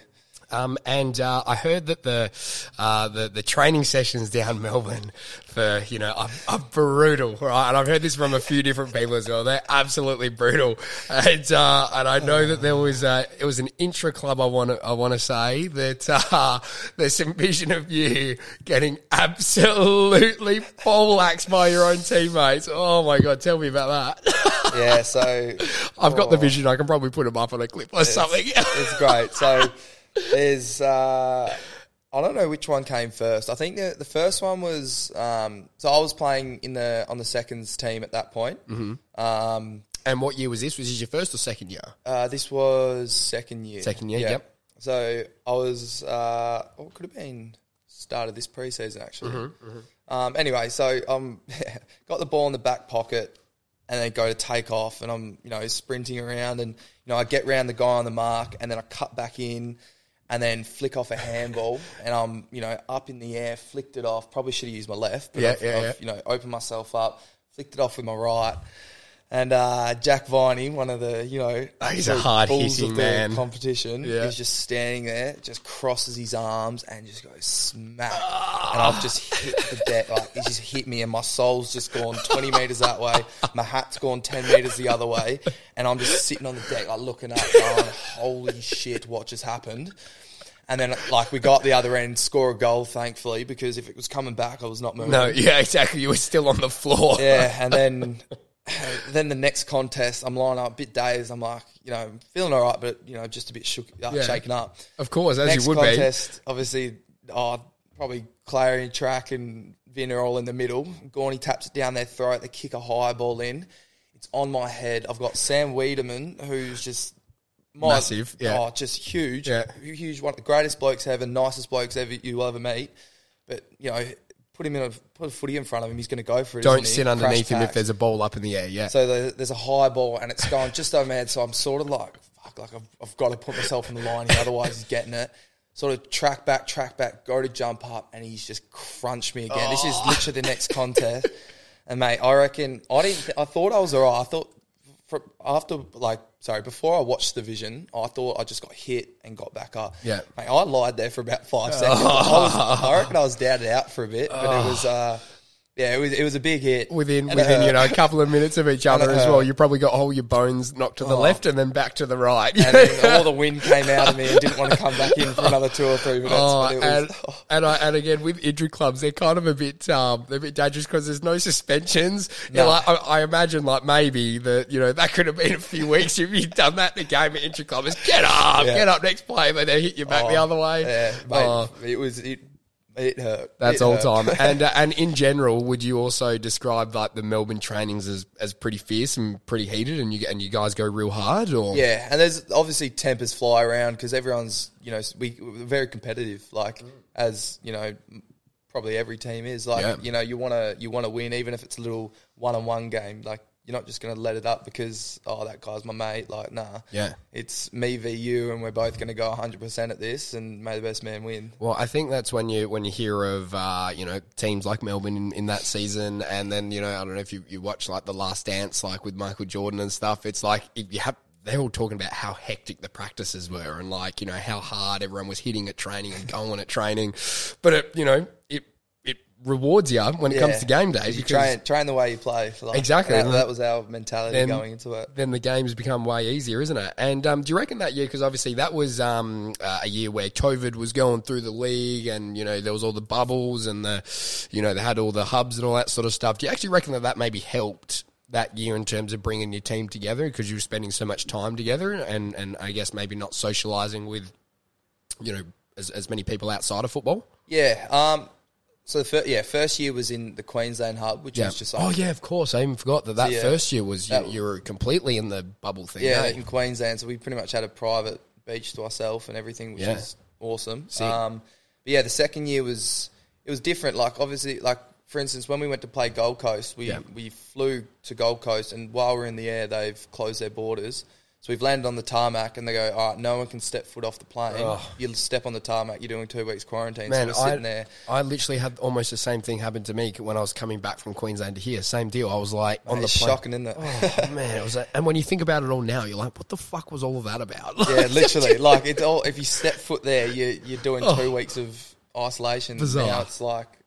Speaker 1: Um, and uh, I heard that the, uh, the the training sessions down *laughs* Melbourne for you know are, are brutal, right? And I've heard this from a few different people as well. They're absolutely brutal, *laughs* and uh, and I know that there was uh, it was an intra club. I want to I want to say that uh, *laughs* there's some vision of you getting absolutely poleaxed by your own teammates. Oh my god, tell me about that.
Speaker 2: Yeah, so
Speaker 1: I've got the vision. I can probably put them up on a clip or something.
Speaker 2: it's great. So there's uh, I don't know which one came first. I think the the first one was um, so I was playing in the on the seconds team at that point. Mm-hmm. Um,
Speaker 1: and what year was this? Was this your first or second year?
Speaker 2: uh, this was second year.
Speaker 1: Second year, yep.
Speaker 2: So I was uh, oh, it could have been start of this preseason actually.
Speaker 1: Mm-hmm,
Speaker 2: Um, anyway, so um, *laughs* got the ball in the back pocket and then go to take off, and I'm you know sprinting around, and you know I get round the guy on the mark, and then I cut back in, and then flick off a handball, and I'm you know up in the air, flicked it off. Probably should have used my left, but
Speaker 1: Yeah,
Speaker 2: I've,
Speaker 1: yeah,
Speaker 2: I've,
Speaker 1: yeah.
Speaker 2: you know opened myself up, flicked it off with my right. And uh, Jack Viney, one of the you know
Speaker 1: He's a
Speaker 2: of the
Speaker 1: man.
Speaker 2: competition,
Speaker 1: Yeah.
Speaker 2: is just standing there, just crosses his arms and just goes smack. And I've just hit the deck. Like, he just hit me, and my soul's just gone 20 metres that way. My hat's gone 10 metres the other way. And I'm just sitting on the deck, like looking up, going, holy shit, what just happened? And then, like, we got the other end, score a goal, thankfully, because if it was coming back, I was not moving.
Speaker 1: No, yeah, exactly. You were still on the floor.
Speaker 2: Yeah, and then *laughs* then the next contest, I'm lying up a bit dazed. I'm like, you know, feeling all right, but you know, just a bit shook, uh,
Speaker 1: Yeah.
Speaker 2: shaken up.
Speaker 1: Of course, as
Speaker 2: next
Speaker 1: you would
Speaker 2: contest, obviously, oh, probably Clary track and Vinner all in the middle. Gorney taps it down their throat. They kick a high ball in. It's on my head. I've got Sam Weideman, who's just my,
Speaker 1: Massive, yeah.
Speaker 2: Oh, just huge,
Speaker 1: Yeah.
Speaker 2: huge. One of the greatest blokes ever, nicest blokes ever you'll ever meet. But you know, put him in a put a footy in front of him. He's going to go for it.
Speaker 1: Don't sit underneath him if there's a ball up in the air. Yeah.
Speaker 2: So the, there's a high ball and it's going just over my head. So I'm sort of like, fuck, like I've, I've got to put myself in the line here, otherwise he's getting it. Sort of track back, track back, go to jump up, and he's just crunched me again. This is oh. literally the next contest. And mate, I reckon I didn't. Th- I thought I was alright. I thought for, after like sorry before I watched the vision, I thought I just got hit and got back up.
Speaker 1: Yeah.
Speaker 2: mate, I lied there for about five *laughs* seconds. I, was, I reckon I was doubted out for a bit, but it was. Uh, yeah, it was. It was a big hit
Speaker 1: within
Speaker 2: And
Speaker 1: within you know a couple of minutes of each *laughs* other as well, you probably got all your bones knocked to the left and then back to the right.
Speaker 2: and then *laughs* all the wind came out of me and didn't want to come back in for another two or three minutes.
Speaker 1: Oh,
Speaker 2: but it
Speaker 1: and,
Speaker 2: was, *laughs*
Speaker 1: and, I, and again with intra clubs, they're kind of a bit um, they're a bit dangerous because there's no suspensions.
Speaker 2: No.
Speaker 1: like, I, I imagine like maybe that you know that could have been a few weeks if you'd done that in a game at intra club. Is get up,
Speaker 2: Yeah.
Speaker 1: get up next play, but they hit you back the
Speaker 2: Oh,
Speaker 1: other way.
Speaker 2: Yeah, mate,
Speaker 1: Oh.
Speaker 2: it was it. It hurt.
Speaker 1: That's
Speaker 2: It
Speaker 1: all
Speaker 2: hurt.
Speaker 1: time. *laughs* And uh, and in general, would you also describe like the Melbourne trainings as, as pretty fierce and pretty heated, and you and you guys go real hard, or
Speaker 2: Yeah, and there's obviously tempers fly around because everyone's you know we we're very competitive. Like as you know, probably every team is. Like
Speaker 1: Yeah.
Speaker 2: you know, you want to you want to win even if it's a little one on one game. Like you're not just going to let it up because oh that guy's my mate. Like nah,
Speaker 1: Yeah.
Speaker 2: it's me v you, and we're both going to go 100 percent at this, and may the best man win.
Speaker 1: Well, I think that's when you when you hear of uh, you know teams like Melbourne in, in that season, and then you know I don't know if you, you watch like the Last Dance, like with Michael Jordan and stuff. It's like if you have they're all talking about how hectic the practices were, and like you know how hard everyone was hitting at training and going at training, but it you know it rewards you when it comes to game day
Speaker 2: you train train the way you play. Like,
Speaker 1: Exactly.
Speaker 2: That, that was our mentality
Speaker 1: Then-
Speaker 2: going into it.
Speaker 1: then the games become way easier, isn't it? And um, do you reckon that year? Because obviously that was um, uh, a year where COVID was going through the league, and you know there was all the bubbles, and the you know they had all the hubs and all that sort of stuff. Do you actually reckon that that maybe helped that year in terms of bringing your team together because you were spending so much time together, and and I guess maybe not socializing with you know as, as many people outside of football?
Speaker 2: Yeah. Um. So the fir- yeah, first year was in the Queensland hub, which
Speaker 1: Yeah.
Speaker 2: was just like,
Speaker 1: oh yeah, of course. I even forgot that that
Speaker 2: yeah.
Speaker 1: first year was you, you were completely in the bubble thing.
Speaker 2: yeah,
Speaker 1: eh?
Speaker 2: in Queensland. So we pretty much had a private beach to ourselves and everything, which
Speaker 1: Yeah.
Speaker 2: is awesome. Um, but yeah, the second year was it was different. Like obviously, like for instance, when we went to play Gold Coast, we we flew to Gold Coast, and while we're in the air, they've closed their borders. So we've landed on the tarmac, and they go, "All right, no one can step foot off the plane.
Speaker 1: Ugh.
Speaker 2: You step on the tarmac, you're doing two weeks quarantine."
Speaker 1: Man,
Speaker 2: so we're sitting
Speaker 1: I,
Speaker 2: there.
Speaker 1: I literally had almost the same thing happen to me when I was coming back from Queensland to here. Same deal. I was like on the plane.
Speaker 2: shocking, isn't it?
Speaker 1: Oh man, it was. A, and when you think about it all now, you're like, what the fuck was all of that about?
Speaker 2: Yeah, *laughs* literally. like it's all. If you step foot there, you you're doing oh. two weeks of isolation.
Speaker 1: Oh. Bizarre.
Speaker 2: Now it's like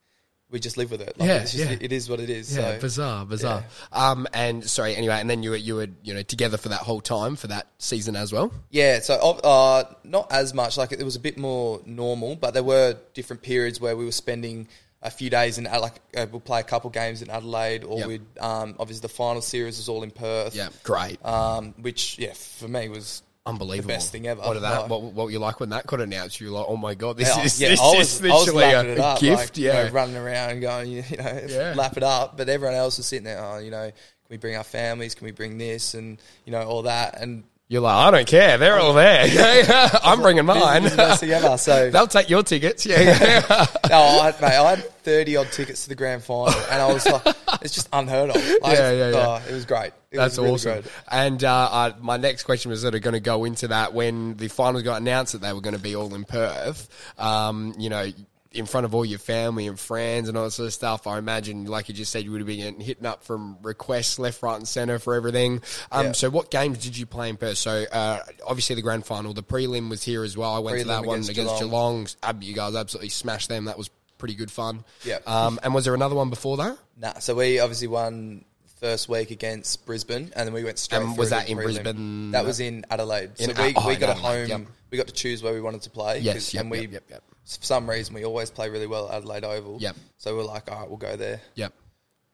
Speaker 2: we just live with it. Like,
Speaker 1: Yeah,
Speaker 2: just,
Speaker 1: yeah.
Speaker 2: it is what it is.
Speaker 1: Yeah,
Speaker 2: so
Speaker 1: bizarre, bizarre. Um, and sorry, anyway, and then you were you were you know together for that whole time for that season as well.
Speaker 2: yeah, so uh, not as much. Like it was a bit more normal, but there were different periods where we were spending a few days in like uh, we'll play a couple games in Adelaide, or
Speaker 1: Yep.
Speaker 2: we'd um, obviously the final series was all in Perth.
Speaker 1: Yeah, great,
Speaker 2: Um, which yeah, for me was
Speaker 1: unbelievable,
Speaker 2: the best thing ever.
Speaker 1: What did that? What, what you like when that got announced? You were like, oh my god, this
Speaker 2: Yeah,
Speaker 1: is
Speaker 2: yeah,
Speaker 1: this
Speaker 2: I
Speaker 1: is
Speaker 2: was, I was
Speaker 1: literally a,
Speaker 2: up,
Speaker 1: gift.
Speaker 2: like, you
Speaker 1: yeah,
Speaker 2: know, running around and going, you you know,
Speaker 1: Yeah.
Speaker 2: lap it up. But everyone else was sitting there, oh, you know, can we bring our families? Can we bring this? And you know, all that. And
Speaker 1: you're like, I don't care. They're all there. *laughs* *laughs* I'm bringing mine.
Speaker 2: this is the best ever. So *laughs*
Speaker 1: They'll take your tickets. Yeah, yeah.
Speaker 2: no, I, had- mate, I had thirty odd tickets to the grand final, and I was like, it's just unheard of. Like,
Speaker 1: Yeah, yeah, yeah.
Speaker 2: oh, it was great. It
Speaker 1: That's
Speaker 2: was really
Speaker 1: awesome. And uh, uh, my next question was sort of going to go into that when the finals got announced that they were going to be all in Perth. Um, you know, in front of all your family and friends and all that sort of stuff. I imagine, like you just said, you would have been getting hitting up from requests left, right, and centre for everything. Um,
Speaker 2: Yeah.
Speaker 1: So, what games did you play in Perth? So, uh, obviously the grand final, the prelim was here as well. I went to
Speaker 2: Prelim
Speaker 1: that one
Speaker 2: against
Speaker 1: against Geelong.
Speaker 2: Geelong.
Speaker 1: You guys absolutely smashed them. That was pretty good fun.
Speaker 2: Yep.
Speaker 1: Um, and was there another one before that?
Speaker 2: Nah, so we obviously won first week against Brisbane, and then we went straight.
Speaker 1: And was that in
Speaker 2: prelim.
Speaker 1: Brisbane?
Speaker 2: That was in Adelaide.
Speaker 1: In
Speaker 2: so we,
Speaker 1: Ad- oh,
Speaker 2: we
Speaker 1: in
Speaker 2: got a home.
Speaker 1: yep.
Speaker 2: We got to choose where we wanted to play.
Speaker 1: Yes, yep,
Speaker 2: and we,
Speaker 1: yep, yep, yep.
Speaker 2: for some reason, we always play really well at Adelaide Oval.
Speaker 1: Yep.
Speaker 2: So we're like, all right, we'll go there.
Speaker 1: Yep.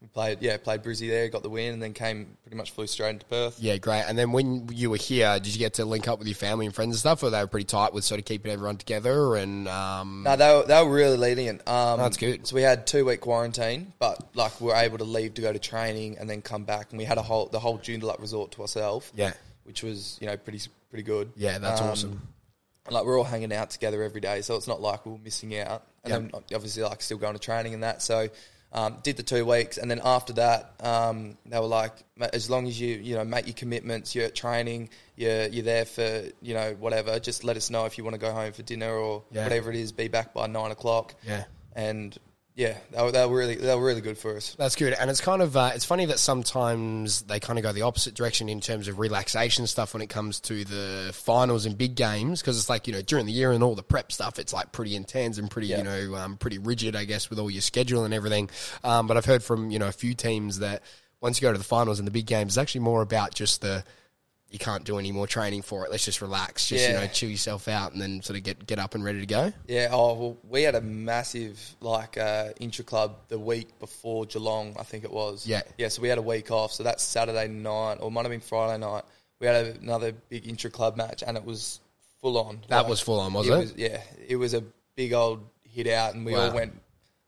Speaker 2: We played, yeah, played Brizzy there, got the win, and then came pretty much flew straight into Perth.
Speaker 1: Yeah, great. And then when you were here, did you get to link up with your family and friends and stuff, or they were pretty tight with sort of keeping everyone together? And um,
Speaker 2: No, they were, they were really lenient. Um,
Speaker 1: That's good.
Speaker 2: So we had two week quarantine, but like we were able to leave to go to training and then come back, and we had a whole the whole Joondalup resort to ourselves.
Speaker 1: Yeah.
Speaker 2: which was you know pretty pretty good.
Speaker 1: yeah, that's
Speaker 2: Um,
Speaker 1: awesome.
Speaker 2: Like we're all hanging out together every day, so it's not like we're missing out. And
Speaker 1: Yep.
Speaker 2: then obviously like still going to training and that. So um, did the two weeks, and then after that, um, they were like, as long as you you know make your commitments, you're at training, you're you're there for you know whatever. Just let us know if you want to go home for dinner or
Speaker 1: Yeah.
Speaker 2: whatever it is. Be back by nine o'clock.
Speaker 1: Yeah.
Speaker 2: and yeah, they were, they were really they were really good for us.
Speaker 1: That's good, and it's kind of uh, it's funny that sometimes they kind of go the opposite direction in terms of relaxation stuff when it comes to the finals and big games because it's like you know during the year and all the prep stuff it's like pretty intense and pretty
Speaker 2: Yeah.
Speaker 1: you know um, pretty rigid I guess with all your schedule and everything. Um, but I've heard from you know a few teams that once you go to the finals and the big games, it's actually more about just the you can't do any more training for it. Let's just relax, just you know chill yourself out and then sort of get get up and ready to go.
Speaker 2: Yeah, oh well, we had a massive like uh, intra club the week before Geelong, I think it was.
Speaker 1: Yeah.
Speaker 2: yeah. So we had a week off. So that's Saturday night, or it might have been Friday night. We had a, another big intra club match, and it was full on.
Speaker 1: That was full on, was it?
Speaker 2: Was, yeah, it was a big old hit out, and we
Speaker 1: Wow.
Speaker 2: all went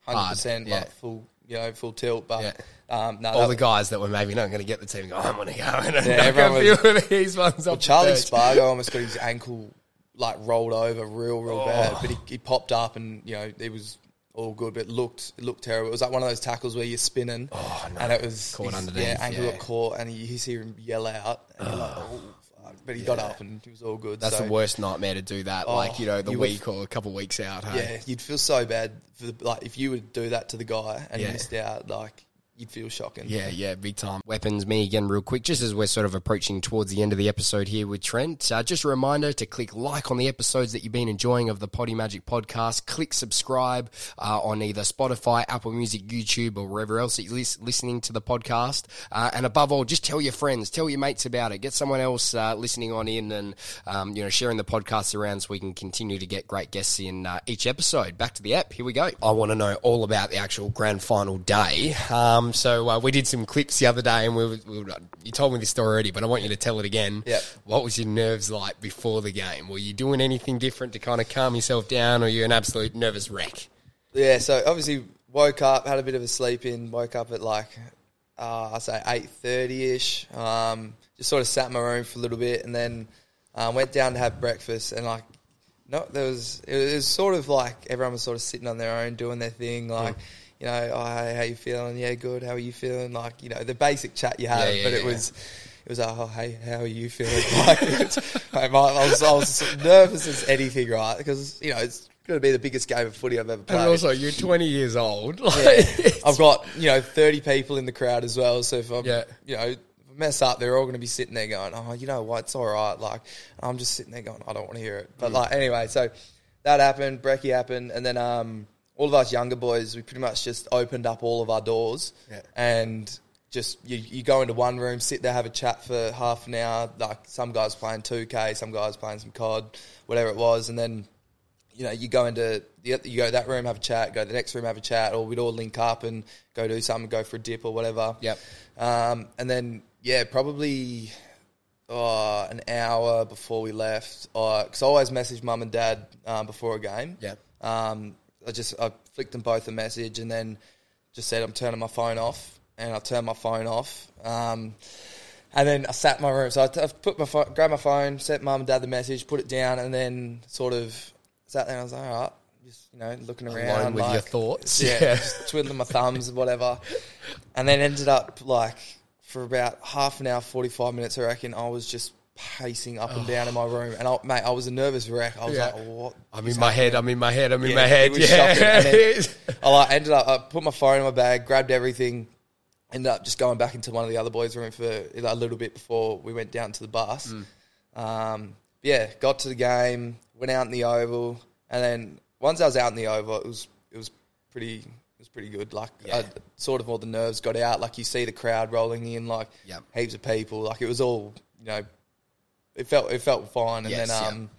Speaker 2: hundred percent
Speaker 1: yeah.
Speaker 2: like full, you know, full tilt. But
Speaker 1: Yeah.
Speaker 2: Um, no,
Speaker 1: All
Speaker 2: that-
Speaker 1: the guys that were maybe not going to get the team go, I'm going to go *laughs* and knock
Speaker 2: everyone
Speaker 1: a few of these ones the
Speaker 2: Charlie. Spargo almost got his ankle like rolled over real, real
Speaker 1: Oh.
Speaker 2: bad. But he, he popped up and you know it was all good, but it looked it looked terrible. It was like one of those tackles where you're spinning, and it was
Speaker 1: Caught underneath,
Speaker 2: Yeah, ankle
Speaker 1: yeah.
Speaker 2: got caught, and you, you hear him yell out, and you're like, oh, but he got up and he was all good.
Speaker 1: That's
Speaker 2: so,
Speaker 1: the worst nightmare to do that. like you know, the
Speaker 2: you would-
Speaker 1: week or a couple of weeks out. Hey?
Speaker 2: Yeah, you'd feel so bad for the, like if you would do that to the guy and
Speaker 1: Yeah.
Speaker 2: missed out, like you'd feel shocking.
Speaker 1: Yeah, yeah, big time. Weapons, me again, real quick, just as we're sort of approaching towards the end of the episode here with Trent. Uh, just a reminder to click like on the episodes that you've been enjoying of the Poddy Majic podcast. Click subscribe uh, on either Spotify, Apple Music, YouTube, or wherever else that you're lis- listening to the podcast. Uh, and above all, just tell your friends, tell your mates about it. Get someone else uh, listening on in and um, you know sharing the podcast around so we can continue to get great guests in uh, each episode. Back to the app. Here we go. I want to know all about the actual grand final day. Um, Um, so uh, we did some clips the other day, and we, were, we were, you told me this story already, but I want you to tell it again.
Speaker 2: Yep.
Speaker 1: What was your nerves like before the game? Were you doing anything different to kind of calm yourself down, or you an absolute nervous wreck?
Speaker 2: Yeah, so obviously woke up, had a bit of a sleep in, woke up at like uh, I say eight thirty ish. Um, just sort of sat in my room for a little bit, and then um, went down to have breakfast. And like, no, there was it was sort of like everyone was sort of sitting on their own, doing their thing. Like, you know, oh, hey, how you feeling? Yeah, good. How are you feeling? Like, you know, the basic chat you have.
Speaker 1: Yeah, yeah,
Speaker 2: but it
Speaker 1: yeah.
Speaker 2: was. It was like, oh, hey, how are you feeling? *laughs* Like, I was, I was nervous as anything, right? Because you know it's going to be the biggest game of footy I've ever played.
Speaker 1: And also, you're 20 years old.
Speaker 2: Yeah. I've got you know thirty people in the crowd as well. So if I
Speaker 1: Yeah.
Speaker 2: you know mess up, they're all going to be sitting there going, "Oh, you know what? It's all right." Like I'm just sitting there going, "I don't want to hear it."
Speaker 1: Mm.
Speaker 2: But like anyway, so that happened. Brecky happened, and then um, all of us younger boys, we pretty much just opened up all of our doors
Speaker 1: Yeah.
Speaker 2: and. Just you, you go into one room, sit there, have a chat for half an hour. Like some guys playing two K, some guys playing some COD, whatever it was, and then you know, you go into you go to that room, have a chat, go to the next room, have a chat, or we'd all link up and go do something, go for a dip or whatever.
Speaker 1: Yep.
Speaker 2: Um, and then yeah, probably uh, an hour before we left, because I always message mum and dad um, before a game.
Speaker 1: Yep.
Speaker 2: Um, I just I flicked them both a message and then just said I'm turning my phone off, and I turned my phone off. Um, and then I sat in my room. So I, t- I put my phone, grabbed my phone, sent mum and dad the message, put it down, and then sort of sat there. and I was like, all right, just you know, looking
Speaker 1: Alone
Speaker 2: around,
Speaker 1: with your thoughts.
Speaker 2: yeah,
Speaker 1: Yeah.
Speaker 2: just twiddling my thumbs and whatever. And then ended up like for about half an hour, forty five minutes, I reckon. I was just pacing up and down in my room, and I, mate, I was a nervous wreck. I was
Speaker 1: Yeah.
Speaker 2: like, what?
Speaker 1: I'm in my head? I'm in my head, I'm in
Speaker 2: Yeah,
Speaker 1: my head. Yeah.
Speaker 2: then *laughs* I like ended up. I put my phone in my bag, grabbed everything, ended up just going back into one of the other boys' room for a little bit before we went down to the bus. Um, yeah, got to the game, went out in the oval, and then once I was out in the oval, it was it was pretty it was pretty good. Like
Speaker 1: Yeah.
Speaker 2: I, sort of all the nerves got out. Like you see the crowd rolling in, like
Speaker 1: Yep.
Speaker 2: heaps of people. Like it was all you know. It felt it felt fine, and
Speaker 1: Yes,
Speaker 2: then
Speaker 1: yeah.
Speaker 2: um,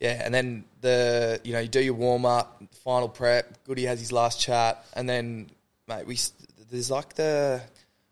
Speaker 2: yeah, and then the you know you do your warm up, final prep. Goody has his last chat, and then mate, we there's like the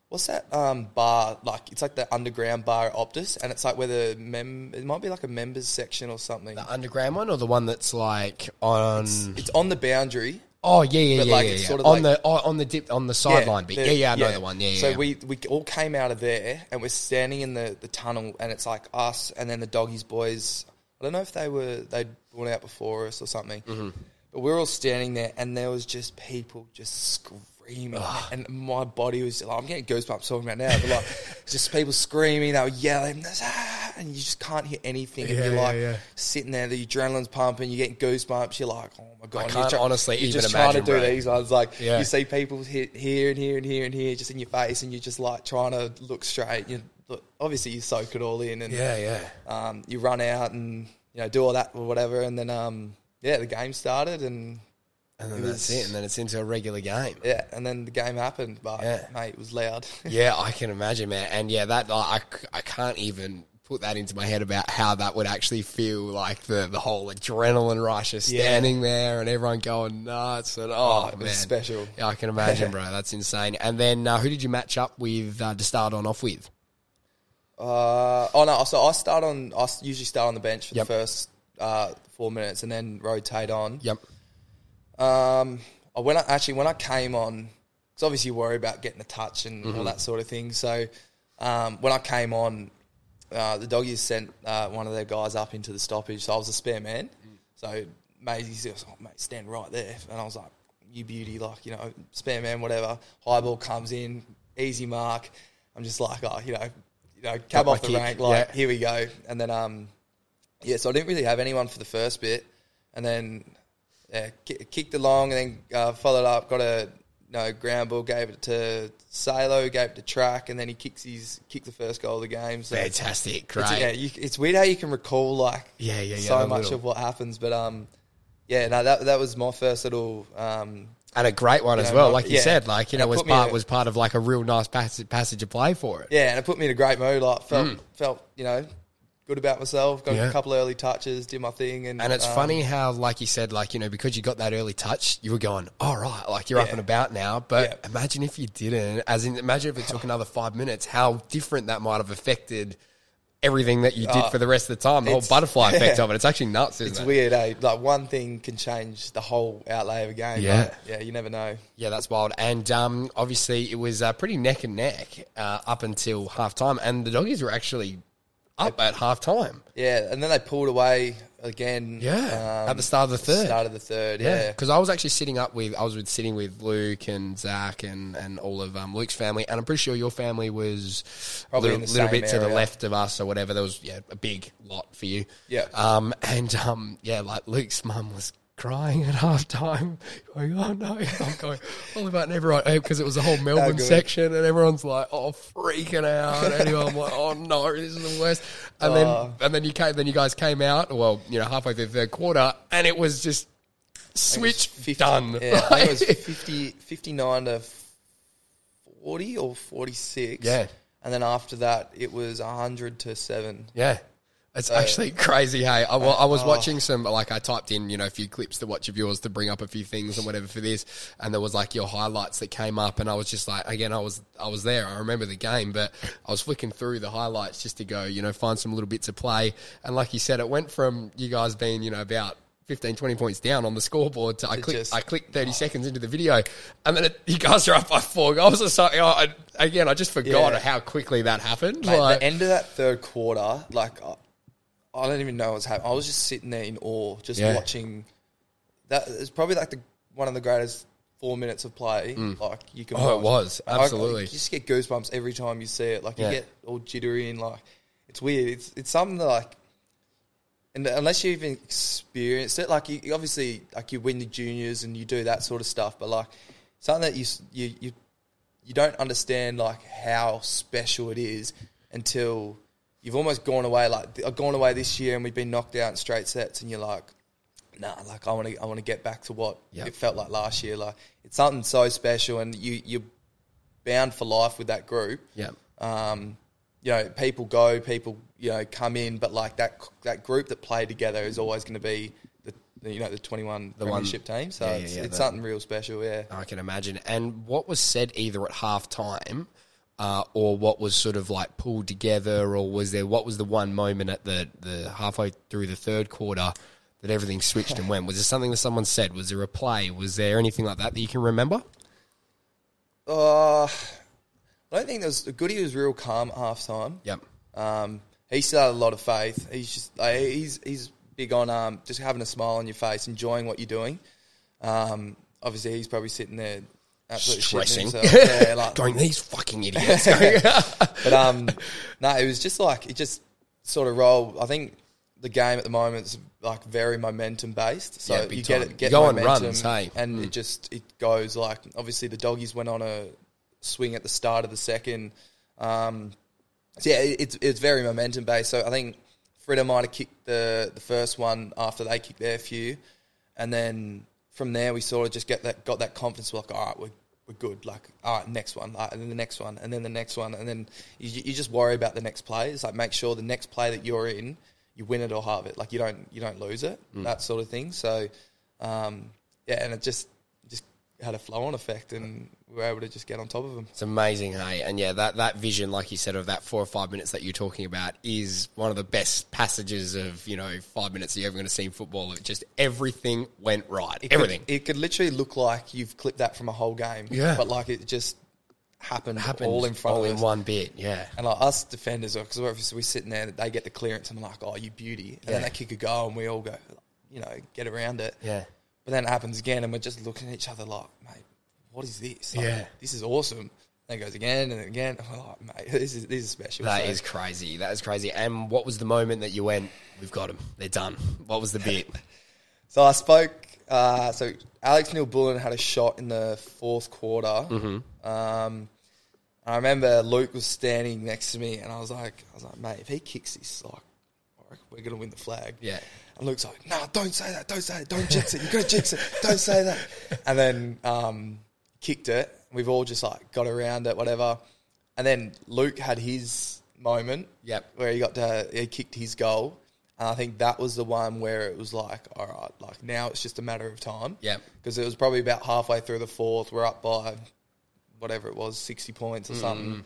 Speaker 2: what's that um bar like? It's like the underground bar at Optus, and it's like where the mem it might be like a members section or something.
Speaker 1: The underground one or the one that's like on?
Speaker 2: It's on the boundary.
Speaker 1: Oh yeah, yeah,
Speaker 2: but
Speaker 1: yeah,
Speaker 2: like
Speaker 1: yeah, yeah.
Speaker 2: sort of
Speaker 1: on
Speaker 2: like-
Speaker 1: the oh, on the dip on the sideline bit.
Speaker 2: the-
Speaker 1: Yeah, yeah, I know the one. Yeah, yeah.
Speaker 2: So
Speaker 1: yeah.
Speaker 2: we we all came out of there, and we're standing in the, the tunnel, and it's like us, and then the doggies boys. I don't know if they were they'd gone out before us or something,
Speaker 1: Mm-hmm.
Speaker 2: but we were all standing there, and there was just people just screaming, and my body was. Like, I'm getting goosebumps talking about now, but like *laughs* just people screaming, they were yelling, "Ah," and you just can't hear anything, and you're
Speaker 1: yeah,
Speaker 2: like
Speaker 1: yeah.
Speaker 2: sitting there, the adrenaline's pumping, you're getting goosebumps, you're like, oh my god,
Speaker 1: I can't
Speaker 2: you're
Speaker 1: honestly
Speaker 2: you're
Speaker 1: even
Speaker 2: just trying to do
Speaker 1: bro.
Speaker 2: these ones, like
Speaker 1: Yeah.
Speaker 2: you see people hit here and here and here and here, just in your face, and you're just like trying to look straight. You look, obviously you soak it all in, and
Speaker 1: yeah, yeah.
Speaker 2: um, you run out and you know do all that or whatever, and then um, yeah, the game started, and
Speaker 1: And then
Speaker 2: It
Speaker 1: that's
Speaker 2: was-
Speaker 1: it. And then it's into a regular game.
Speaker 2: yeah, and then the game happened, but
Speaker 1: Yeah.
Speaker 2: mate, it was loud. *laughs*
Speaker 1: Yeah, I can imagine, man. And yeah, that like, I, c- I can't even put that into my head about how that would actually feel like the, the whole adrenaline rush of
Speaker 2: Yeah.
Speaker 1: standing there and everyone going nuts and oh,
Speaker 2: Oh, it was
Speaker 1: man.
Speaker 2: special.
Speaker 1: Yeah, I can imagine, *laughs* bro. That's insane. And then uh, who did you match up with uh, to start on off with?
Speaker 2: Uh, oh no, so I start on. I usually start on the bench for
Speaker 1: Yep.
Speaker 2: the first uh, four minutes, and then rotate on.
Speaker 1: Yep.
Speaker 2: Um, I- when I actually when I came on, because obviously you worry about getting the touch and
Speaker 1: Mm-hmm.
Speaker 2: all that sort of thing. So um, when I came on, uh, the doggies sent uh, one of their guys up into the stoppage, so I was a spare man. So he says, oh, "Mate, stand right there," and I was like, "You beauty, like you know, spare man, whatever." High ball comes in, easy mark. I'm just like, oh, you know, you know, cab off the
Speaker 1: kick,
Speaker 2: rank, like
Speaker 1: yeah.
Speaker 2: here we go, and then um, yeah, so I didn't really have anyone for the first bit, and then yeah, ki- kicked along, and then uh, followed up, got a no ground ball, gave it to Salo, gave it to Track, and then he kicks his kicked the first goal of the game. So
Speaker 1: Fantastic.
Speaker 2: it's,
Speaker 1: Great.
Speaker 2: yeah, you, it's weird how you can recall like
Speaker 1: Yeah, yeah, yeah,
Speaker 2: so much
Speaker 1: little-
Speaker 2: of what happens, but um, yeah, no, that that was my first little um,
Speaker 1: and a great one
Speaker 2: You
Speaker 1: as well, like you
Speaker 2: yeah.
Speaker 1: said, like you
Speaker 2: And
Speaker 1: know,
Speaker 2: it
Speaker 1: was
Speaker 2: put me in
Speaker 1: part
Speaker 2: a-
Speaker 1: was part of like a real nice passage, passage of play for it.
Speaker 2: yeah, and it put me in a great mood. Like felt
Speaker 1: Mm.
Speaker 2: felt you know good about myself. Got
Speaker 1: Yeah.
Speaker 2: a couple of early touches, did my thing, and
Speaker 1: And it's
Speaker 2: um,
Speaker 1: funny how, like you said, like, you know, because you got that early touch, you were going, all right, like you're up and about now. But
Speaker 2: Yeah.
Speaker 1: imagine if you didn't, as in, imagine if it took another five minutes, how different that might have affected everything that you did for the rest of the time, the whole butterfly effect
Speaker 2: yeah.
Speaker 1: of it. It's actually nuts, isn't
Speaker 2: It's
Speaker 1: it?
Speaker 2: weird, eh? Like one thing can change the whole outlay of a game.
Speaker 1: Yeah.
Speaker 2: right? yeah, you never know.
Speaker 1: Yeah, that's wild. And um, obviously, it was uh, pretty neck and neck uh, up until half time. And the doggies were actually up at half time.
Speaker 2: Yeah, and then they pulled away again.
Speaker 1: Yeah,
Speaker 2: um,
Speaker 1: at the start of the third.
Speaker 2: Start of the third.
Speaker 1: Yeah,
Speaker 2: Yeah,
Speaker 1: because I was actually sitting up with I was with, sitting with Luke and Zach and, and all of um, Luke's family, and I'm pretty sure your family was
Speaker 2: Probably
Speaker 1: a little, little bit to the left of us or whatever. There was yeah a big lot for you.
Speaker 2: Yeah.
Speaker 1: Um and um yeah like Luke's mum was crying at half time, *laughs* going oh no, I'm going all about and everyone because it was the whole Melbourne section and everyone's like oh freaking out. And anyway, I'm like oh no, this is the worst. And then
Speaker 2: Oh.
Speaker 1: and then you came then you guys came out well you know halfway through the third quarter and it was just switch
Speaker 2: 50,
Speaker 1: done.
Speaker 2: Yeah, it was *laughs* 50, 59 to forty or forty six.
Speaker 1: Yeah.
Speaker 2: and then after that it was hundred to seven.
Speaker 1: yeah. It's actually crazy, hey. I, wa- I
Speaker 2: Oh.
Speaker 1: was watching some, like, I typed in, you know, a few clips to watch of yours to bring up a few things and whatever for this, and there was like your highlights that came up, and I was just like, again, I was, I was there. I remember the game, but I was flicking through the highlights just to go, you know, find some little bits of play, and like you said, it went from you guys being, you know, about 15, 20 points down on the scoreboard to I clicked,
Speaker 2: just-
Speaker 1: I clicked 30 seconds into the video, and then it, you guys are up by four goals or something. Oh, I, again, I just forgot
Speaker 2: Yeah.
Speaker 1: how quickly that happened.
Speaker 2: Mate,
Speaker 1: Like-
Speaker 2: the end of that third quarter, like I, don't even know what was happening. I was just sitting there in awe, just
Speaker 1: Yeah.
Speaker 2: watching. That is probably like the one of the greatest four minutes of play. Mm. Like you can.
Speaker 1: Oh, it
Speaker 2: watch.
Speaker 1: was,
Speaker 2: I- I-
Speaker 1: absolutely.
Speaker 2: you just get goosebumps every time you see it. Like
Speaker 1: Yeah.
Speaker 2: you get all jittery and like it's weird. It's it's something that like. And unless you even experienced it, like you, you obviously like you win the juniors and you do that sort of stuff, but like something that you s- you you you don't understand like how special it is until you've almost gone away. Like I've gone away this year and we've been knocked out in straight sets, and you're like, nah, like I want to I want to get back to what
Speaker 1: Yep.
Speaker 2: it felt like last year. Like it's something so special, and you you're bound for life with that group.
Speaker 1: yeah.
Speaker 2: Um, you know, people go, people you know come in, but like that that group that play together is always going to be the, the you know the 21
Speaker 1: The one-
Speaker 2: premiership team. So
Speaker 1: Yeah,
Speaker 2: it's,
Speaker 1: yeah,
Speaker 2: it's
Speaker 1: that-
Speaker 2: something real special. Yeah.
Speaker 1: I can imagine. And what was said either at half time uh, or what was sort of like pulled together, or was there what was the one moment at the, the halfway through the third quarter that everything switched and went? Was there something that someone said? Was there a play? Was there anything like that that you can remember?
Speaker 2: Uh, I don't think there was Goody was real calm at half time.
Speaker 1: Yep.
Speaker 2: Um, he still had a lot of faith. He's just like, he's he's big on um, just having a smile on your face, enjoying what you're doing. Um, obviously, he's probably sitting there
Speaker 1: Stressing.
Speaker 2: Yeah, like, *laughs*
Speaker 1: Going, these fucking idiots. *laughs*
Speaker 2: but um, *laughs* no, it was just like it just sort of rolled. I think the game at the moment is like very momentum based. So
Speaker 1: Yeah,
Speaker 2: you get it, get
Speaker 1: You go on
Speaker 2: momentum,
Speaker 1: runs, hey.
Speaker 2: and
Speaker 1: Mm.
Speaker 2: it just it goes like obviously the doggies went on a swing at the start of the second. Um, so yeah, it- it's it's very momentum based. So I think Frida might have kicked the the first one after they kicked their few, and then from there we sort of just get that got that confidence. We're like, all right, we're we're good. Like, all right, next one, right, and then the next one, and then the next one, and then you, you just worry about the next play. It's like make sure the next play that you're in, you win it or halve it. Like you don't you don't lose it. That sort of thing. So um, yeah, and it just had a flow on effect, and we were able to just get on top of them.
Speaker 1: It's amazing, hey, and yeah, that that vision, like you said, of that four or five minutes that you're talking about, is one of the best passages of you know five minutes that you're ever going to see in football. It just everything went right,
Speaker 2: It
Speaker 1: everything
Speaker 2: Could, it could literally look like you've clipped that from a whole game.
Speaker 1: Yeah.
Speaker 2: But like it just happened,
Speaker 1: happened
Speaker 2: all in front
Speaker 1: all
Speaker 2: of
Speaker 1: in
Speaker 2: us.
Speaker 1: one bit. Yeah,
Speaker 2: And like us defenders, because we're, we're sitting there, they get the clearance, and I'm like, "Oh, you beauty!" And then they kick a goal, and we all go, you know, get around it.
Speaker 1: yeah.
Speaker 2: But then it happens again, and we're just looking at each other like, "Mate, what is this? Like,
Speaker 1: Yeah.
Speaker 2: this is awesome." Then it goes again and again. *laughs* I'm like, "Mate, this is this is special."
Speaker 1: That
Speaker 2: So-
Speaker 1: is crazy. That is crazy. And what was the moment that you went, "We've got them. They're done." What was the *laughs* bit?
Speaker 2: So I spoke. Uh, so Alex Neal-Bullen had a shot in the fourth quarter. Mm-hmm. Um, I remember Luke was standing next to me, and I was like, I was like, mate, if he kicks this, like, I reckon we're gonna win the flag.
Speaker 1: Yeah.
Speaker 2: And Luke's like, no, don't say that, don't say it, don't jinx it, you gotta jinx it, don't say that. *laughs* And then um, kicked it. We've all just like got around it, whatever. And then Luke had his moment.
Speaker 1: Yep.
Speaker 2: Where he got to he kicked his goal. And I think that was the one where it was like, all right, like now it's just a matter of time.
Speaker 1: Yeah.
Speaker 2: Because it was probably about halfway through the fourth. We're up by whatever it was, sixty points or something.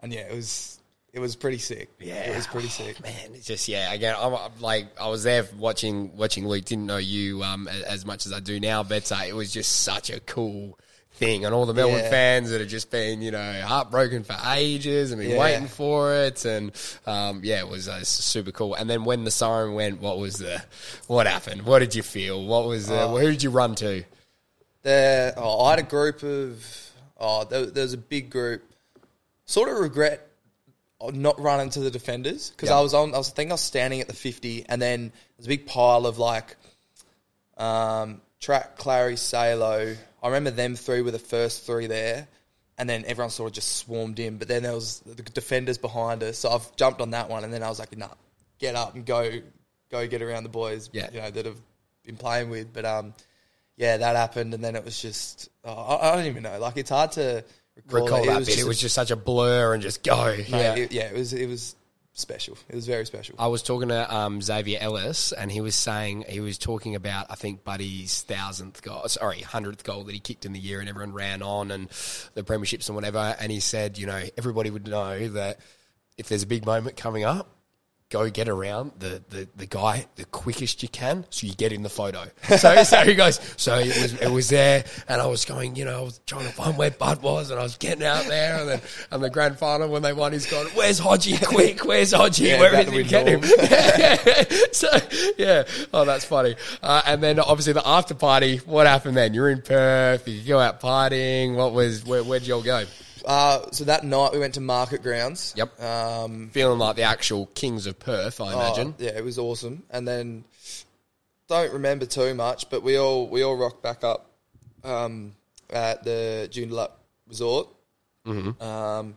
Speaker 2: And yeah, it was it was pretty sick.
Speaker 1: Yeah.
Speaker 2: It was pretty sick.
Speaker 1: Man, it's just yeah. Again, I'm, I'm like I was there watching watching Luke. Didn't know you um, a- as much as I do now, but uh, it was just such a cool thing, and all the Melbourne
Speaker 2: Yeah.
Speaker 1: fans that have just been you know heartbroken for ages and been
Speaker 2: Yeah.
Speaker 1: waiting for it, and um, yeah, it was uh, super cool. And then when the siren went, what was the what happened? What did you feel? What was the, who did you run to?
Speaker 2: There, oh, I had a group of. Oh, there, there was a big group. Sort of regret not run into the defenders because. I was on. I was I think I was standing at the fifty, and then there's a big pile of like, um, track Clary Salo. I remember them three were the first three there, and then everyone sort of just swarmed in. But then there was the defenders behind us, so I've jumped on that one, and then I was like, nah, get up and go, go get around the boys.
Speaker 1: Yeah.
Speaker 2: you know that have been playing with, but um yeah, that happened, and then it was just oh, I, I don't even know. Like it's hard to recall,
Speaker 1: Recall
Speaker 2: it.
Speaker 1: that
Speaker 2: was
Speaker 1: bit.
Speaker 2: just
Speaker 1: It was just such a blur and just go.
Speaker 2: mate,
Speaker 1: yeah.
Speaker 2: it- yeah, it was it was special. It was very special.
Speaker 1: I was talking to um, Xavier Ellis, and he was saying he was talking about I think Buddy's thousandth goal, sorry, hundredth goal that he kicked in the year, and everyone ran on and the premierships and whatever. And he said, you know, everybody would know that if there's a big moment coming up, go get around the, the, the guy the quickest you can so you get in the photo. *laughs* So, so he goes, so it was, it was there and I was going, you know, I was trying to find where Bud was and I was getting out there and then, and the grand final when they won, he's gone, where's Hodgie? *laughs* Quick, where's Hodgie?
Speaker 2: Yeah,
Speaker 1: Where is he? Get him. *laughs* so, yeah. Oh, that's funny. Uh, and then obviously the after party, what happened then? You're in Perth, you go out partying. What was, where, where'd you all go?
Speaker 2: Uh, so that night we went to Market Grounds.
Speaker 1: Yep.
Speaker 2: Um,
Speaker 1: Feeling like the actual kings of Perth, I imagine.
Speaker 2: Oh, yeah, it was awesome. And then don't remember too much, but we all we all rocked back up um, at the Joondalup Resort. Mm-hmm. Um,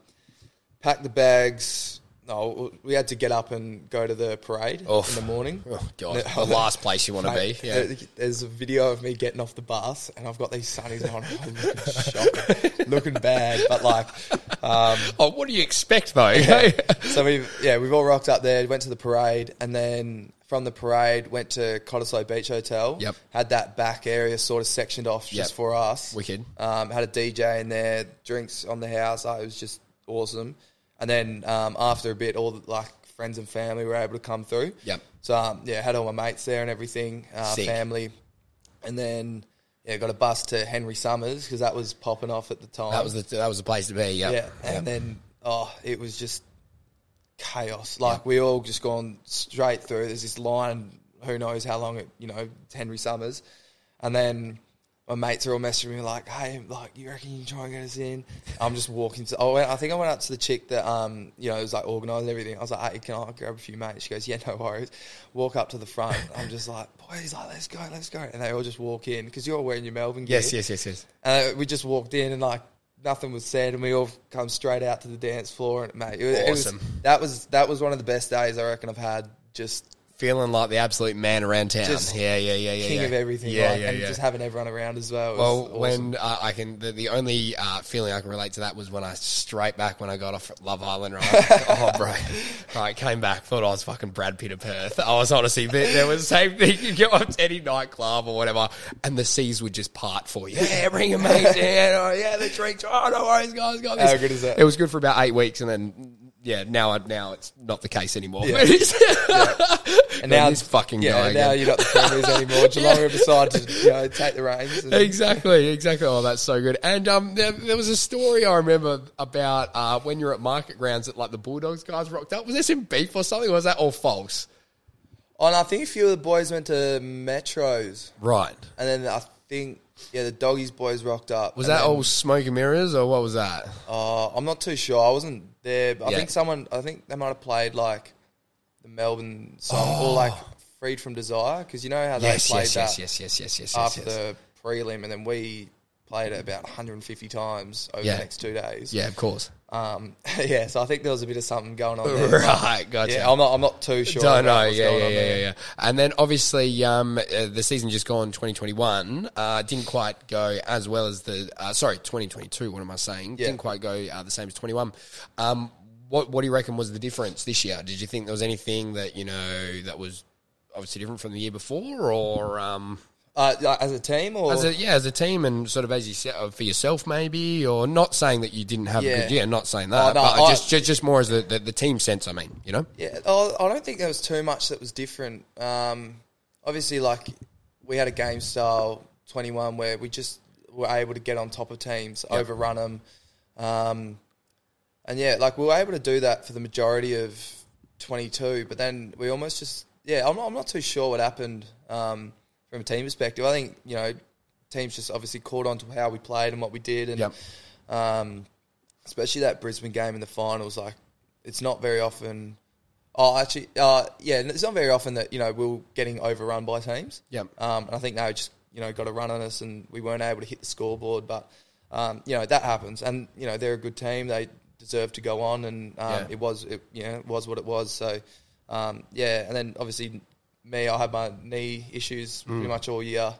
Speaker 2: packed the bags. No, we had to get up and go to the parade
Speaker 1: Oof.
Speaker 2: in the morning.
Speaker 1: Oh, God. *laughs* The last place you want to be. Yeah.
Speaker 2: There's a video of me getting off the bus, and I've got these sunnies on, I'm looking shocking, *laughs* looking bad, but like, um,
Speaker 1: Oh, what do you expect though? *laughs*
Speaker 2: so we yeah we've all rocked up there. Went to the parade, and then from the parade went to Cottesloe Beach Hotel.
Speaker 1: Yep.
Speaker 2: Had that back area sort of sectioned off just for us.
Speaker 1: Wicked.
Speaker 2: Um, had a DJ in there, drinks on the house. Oh, it was just awesome. And then um, after a bit, all the, like friends and family were able to come through.
Speaker 1: Yep.
Speaker 2: So um, yeah, had all my mates there and everything, uh,
Speaker 1: Sick.
Speaker 2: family, and then yeah, got a bus to Henry Summers because that was popping off at the time.
Speaker 1: that was the that was the place to be. Yep.
Speaker 2: Yeah, and
Speaker 1: Yep.
Speaker 2: then oh, it was just chaos. Like we all just gone straight through. There's this line, who knows how long it, you know, it's Henry Summers, and then my mates are all messaging me like, "Hey, like, you reckon you can try and get us in?" I'm just walking. To, I, went, I think I went up to the chick that, um, you know, was like organising everything. I was like, "Hey, can I grab a few mates?" She goes, "Yeah, no worries." Walk up to the front. I'm just like, "Boys, like, let's go, let's go," and they all just walk in because you're all wearing your Melbourne gear.
Speaker 1: Yes, yes, yes, yes.
Speaker 2: Uh, we just walked in and like nothing was said, and we all come straight out to the dance floor. And mate, it, was- it was-
Speaker 1: Awesome.
Speaker 2: that was that was one of the best days I reckon I've had. Just
Speaker 1: Feeling like the absolute man around town.
Speaker 2: Just
Speaker 1: yeah, yeah, yeah, yeah.
Speaker 2: king
Speaker 1: yeah.
Speaker 2: of everything,
Speaker 1: Yeah,
Speaker 2: like,
Speaker 1: yeah,
Speaker 2: and
Speaker 1: yeah.
Speaker 2: just having everyone around as well.
Speaker 1: Well,
Speaker 2: awesome.
Speaker 1: when uh, I can, the, the only uh, feeling I can relate to that was when I straight back when I got off Love Island, right? *laughs* oh, bro, right, came back, thought I was fucking Brad Pitt of Perth. I was honestly, there there was the same thing. You go up to any nightclub or whatever, and the seas would just part for you. Yeah, bring your mate in. Oh, *laughs* yeah, the drinks. Oh, no worries, guys. Got this.
Speaker 2: How good is that?
Speaker 1: It was good for about eight weeks, and then. Yeah, now now it's not the case anymore.
Speaker 2: Yeah. *laughs* and now
Speaker 1: this fucking
Speaker 2: yeah, now
Speaker 1: again.
Speaker 2: you're not the premiers *laughs* anymore. Geelong have decided to you know take the reins. And,
Speaker 1: exactly, exactly. Oh, that's so good. And um, there, there was a story I remember about uh, when you're at market grounds that like the Bulldogs guys rocked up. Was there some beef or something? Or was that all false?
Speaker 2: Oh, and I think a few of the boys went to Metros,
Speaker 1: Right.
Speaker 2: and then I think yeah, the doggies boys rocked up.
Speaker 1: Was that
Speaker 2: then-
Speaker 1: all smoke and mirrors or what was that?
Speaker 2: Uh, I'm not too sure. I wasn't there, but I
Speaker 1: Yeah.
Speaker 2: think someone. I think they might have played like the Melbourne song or oh. like "Freed from Desire" because you know how they
Speaker 1: Oh. Yes,
Speaker 2: played
Speaker 1: yes,
Speaker 2: that
Speaker 1: yes, yes, yes, yes, yes, yes,
Speaker 2: after
Speaker 1: yes.
Speaker 2: the prelim, and then we played it about 150 times over
Speaker 1: Yeah.
Speaker 2: the next two days.
Speaker 1: Yeah, of course.
Speaker 2: Um, *laughs* yeah. So I think there was a bit of something going on there.
Speaker 1: Right, gotcha.
Speaker 2: Yeah, I'm not. I'm not too sure.
Speaker 1: Don't know. Yeah, yeah,
Speaker 2: on
Speaker 1: yeah,
Speaker 2: there.
Speaker 1: yeah, yeah. And then obviously, um, uh, the season just gone 2021 uh, didn't quite go as well as the uh, sorry 2022. What am I saying?
Speaker 2: Yeah.
Speaker 1: Didn't quite go uh, the same as 21. Um, what what do you reckon was the difference this year? Did you think there was anything that you know that was obviously different from the year before, or um,
Speaker 2: Uh, as a team, or
Speaker 1: as a yeah as a team and sort of as you said uh, for yourself maybe, or not saying that you didn't have a good year, not saying that,
Speaker 2: Oh, no,
Speaker 1: but
Speaker 2: I-
Speaker 1: just, just just more as the, the the team sense. I mean, you know,
Speaker 2: Yeah, oh, I don't think there was too much that was different. Um, obviously, like we had a game style twenty one where we just were able to get on top of teams, overrun them, um, and yeah, like we were able to do that for the majority of twenty two. But then we almost just yeah, I'm not, I'm not too sure what happened um, from a team perspective. I think you know teams just obviously caught on to how we played and what we did, and
Speaker 1: Yep.
Speaker 2: um, especially that Brisbane game in the finals. Like, it's not very often. Oh, actually, uh, yeah, it's not very often that you know we're getting overrun by teams.
Speaker 1: Yep.
Speaker 2: Um, and I think they just you know got a run on us, and we weren't able to hit the scoreboard. But um, you know that happens, and you know they're a good team. They deserve to go on, and um,
Speaker 1: Yeah.
Speaker 2: it was it, you know it was what it was. So um, yeah, and then obviously me, I had my knee issues pretty much all year.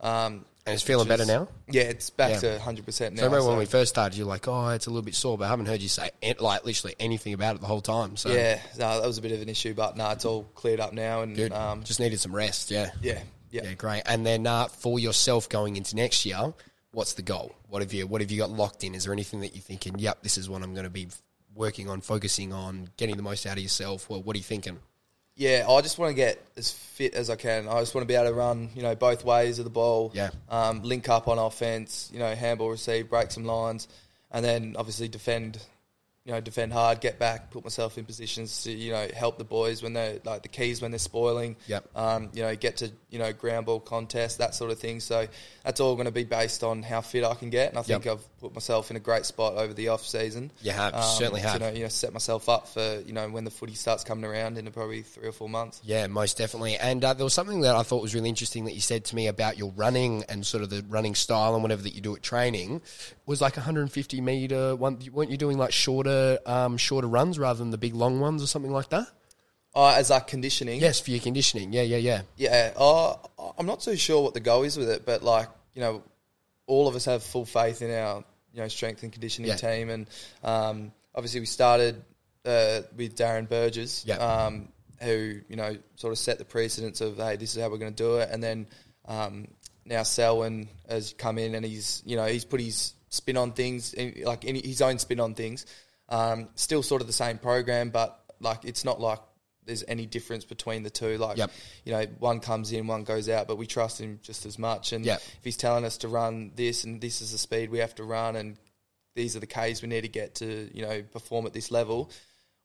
Speaker 2: Um,
Speaker 1: and it's feeling better now.
Speaker 2: Yeah, it's back
Speaker 1: Yeah.
Speaker 2: to hundred percent now.
Speaker 1: So I remember when we first started, you're like, oh, it's a little bit sore, but I haven't heard you say an- like literally anything about it the whole time. So
Speaker 2: Yeah, no, that was a bit of an issue, but no, it's all cleared up now, and
Speaker 1: good.
Speaker 2: um,
Speaker 1: just needed some rest. Yeah.
Speaker 2: yeah, yeah.
Speaker 1: Yeah, great. And then uh, for yourself going into next year, what's the goal? What have you What have you got locked in? Is there anything that you're thinking? Yep, this is what I'm going to be working on, focusing on, getting the most out of yourself. Well, what are you thinking?
Speaker 2: Yeah, I just want to get as fit as I can. I just want to be able to run, you know, both ways of the ball.
Speaker 1: Yeah.
Speaker 2: Um, link up on offense, you know, handball receive, break some lines, and then obviously defend, you know, defend hard, get back, put myself in positions to, you know, help the boys when they're like the keys when they're spoiling.
Speaker 1: Yep.
Speaker 2: Um, you know, get to you know ground ball contest, that sort of thing. So that's all going to be based on how fit I can get, and I think
Speaker 1: Yep.
Speaker 2: I've put myself in a great spot over the off season.
Speaker 1: You have, certainly
Speaker 2: to,
Speaker 1: have.
Speaker 2: You know, you know, set myself up for you know when the footy starts coming around in probably three or four months.
Speaker 1: Yeah, most definitely. And uh, there was something that I thought was really interesting that you said to me about your running and sort of the running style and whatever that you do at training was like 150 meter. One, weren't you doing like shorter, um, shorter runs rather than the big long ones or something like that?
Speaker 2: Uh, as like conditioning.
Speaker 1: Yes, for your conditioning. Yeah, yeah, yeah.
Speaker 2: Yeah. Uh, I'm not too sure what the goal is with it, but like you know, all of us have full faith in our you know strength and conditioning
Speaker 1: Yeah.
Speaker 2: team, and um, obviously we started uh, with Darren Burgess,
Speaker 1: Yeah.
Speaker 2: um, who you know sort of set the precedence of hey, this is how we're going to do it, and then um, now Selwyn has come in and he's you know he's put his spin on things, eh, like his own spin on things. Um, still sort of the same program, but like it's not like there's any difference between the two. Like
Speaker 1: Yep.
Speaker 2: you know, one comes in, one goes out, but we trust him just as much. And
Speaker 1: Yep.
Speaker 2: if he's telling us to run this and this is the speed we have to run and these are the Ks we need to get to, you know, perform at this level,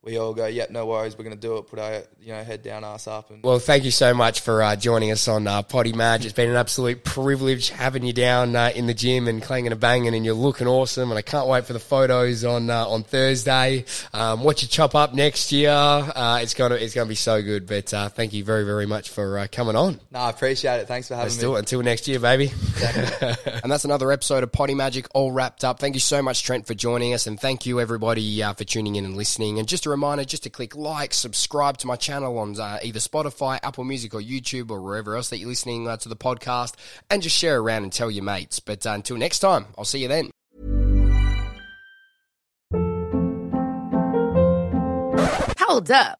Speaker 2: we all go, yep, no worries, we're going to do it. Put our, you know, head down, ass up, and
Speaker 1: Well, thank you so much for uh, joining us on uh, Potty Madge. It's been an absolute privilege having you down uh, in the gym and clanging and banging, and you're looking awesome. And I can't wait for the photos on uh, on Thursday. Um, what you chop up next year, uh, it's gonna it's gonna be so good. But uh, thank you very very much for uh, coming on.
Speaker 2: no, I appreciate it. Thanks for having
Speaker 1: Let's
Speaker 2: me.
Speaker 1: do it until next year, baby. *laughs* and that's another episode of Poddy Majic all wrapped up. Thank you so much, Trent, for joining us, and thank you everybody uh, for tuning in and listening. And just reminder, just to click like, subscribe to my channel on uh, either Spotify, Apple Music, or YouTube, or wherever else that you're listening uh, to the podcast, and just share around and tell your mates. But uh, until next time, I'll see you then.
Speaker 3: Hold up.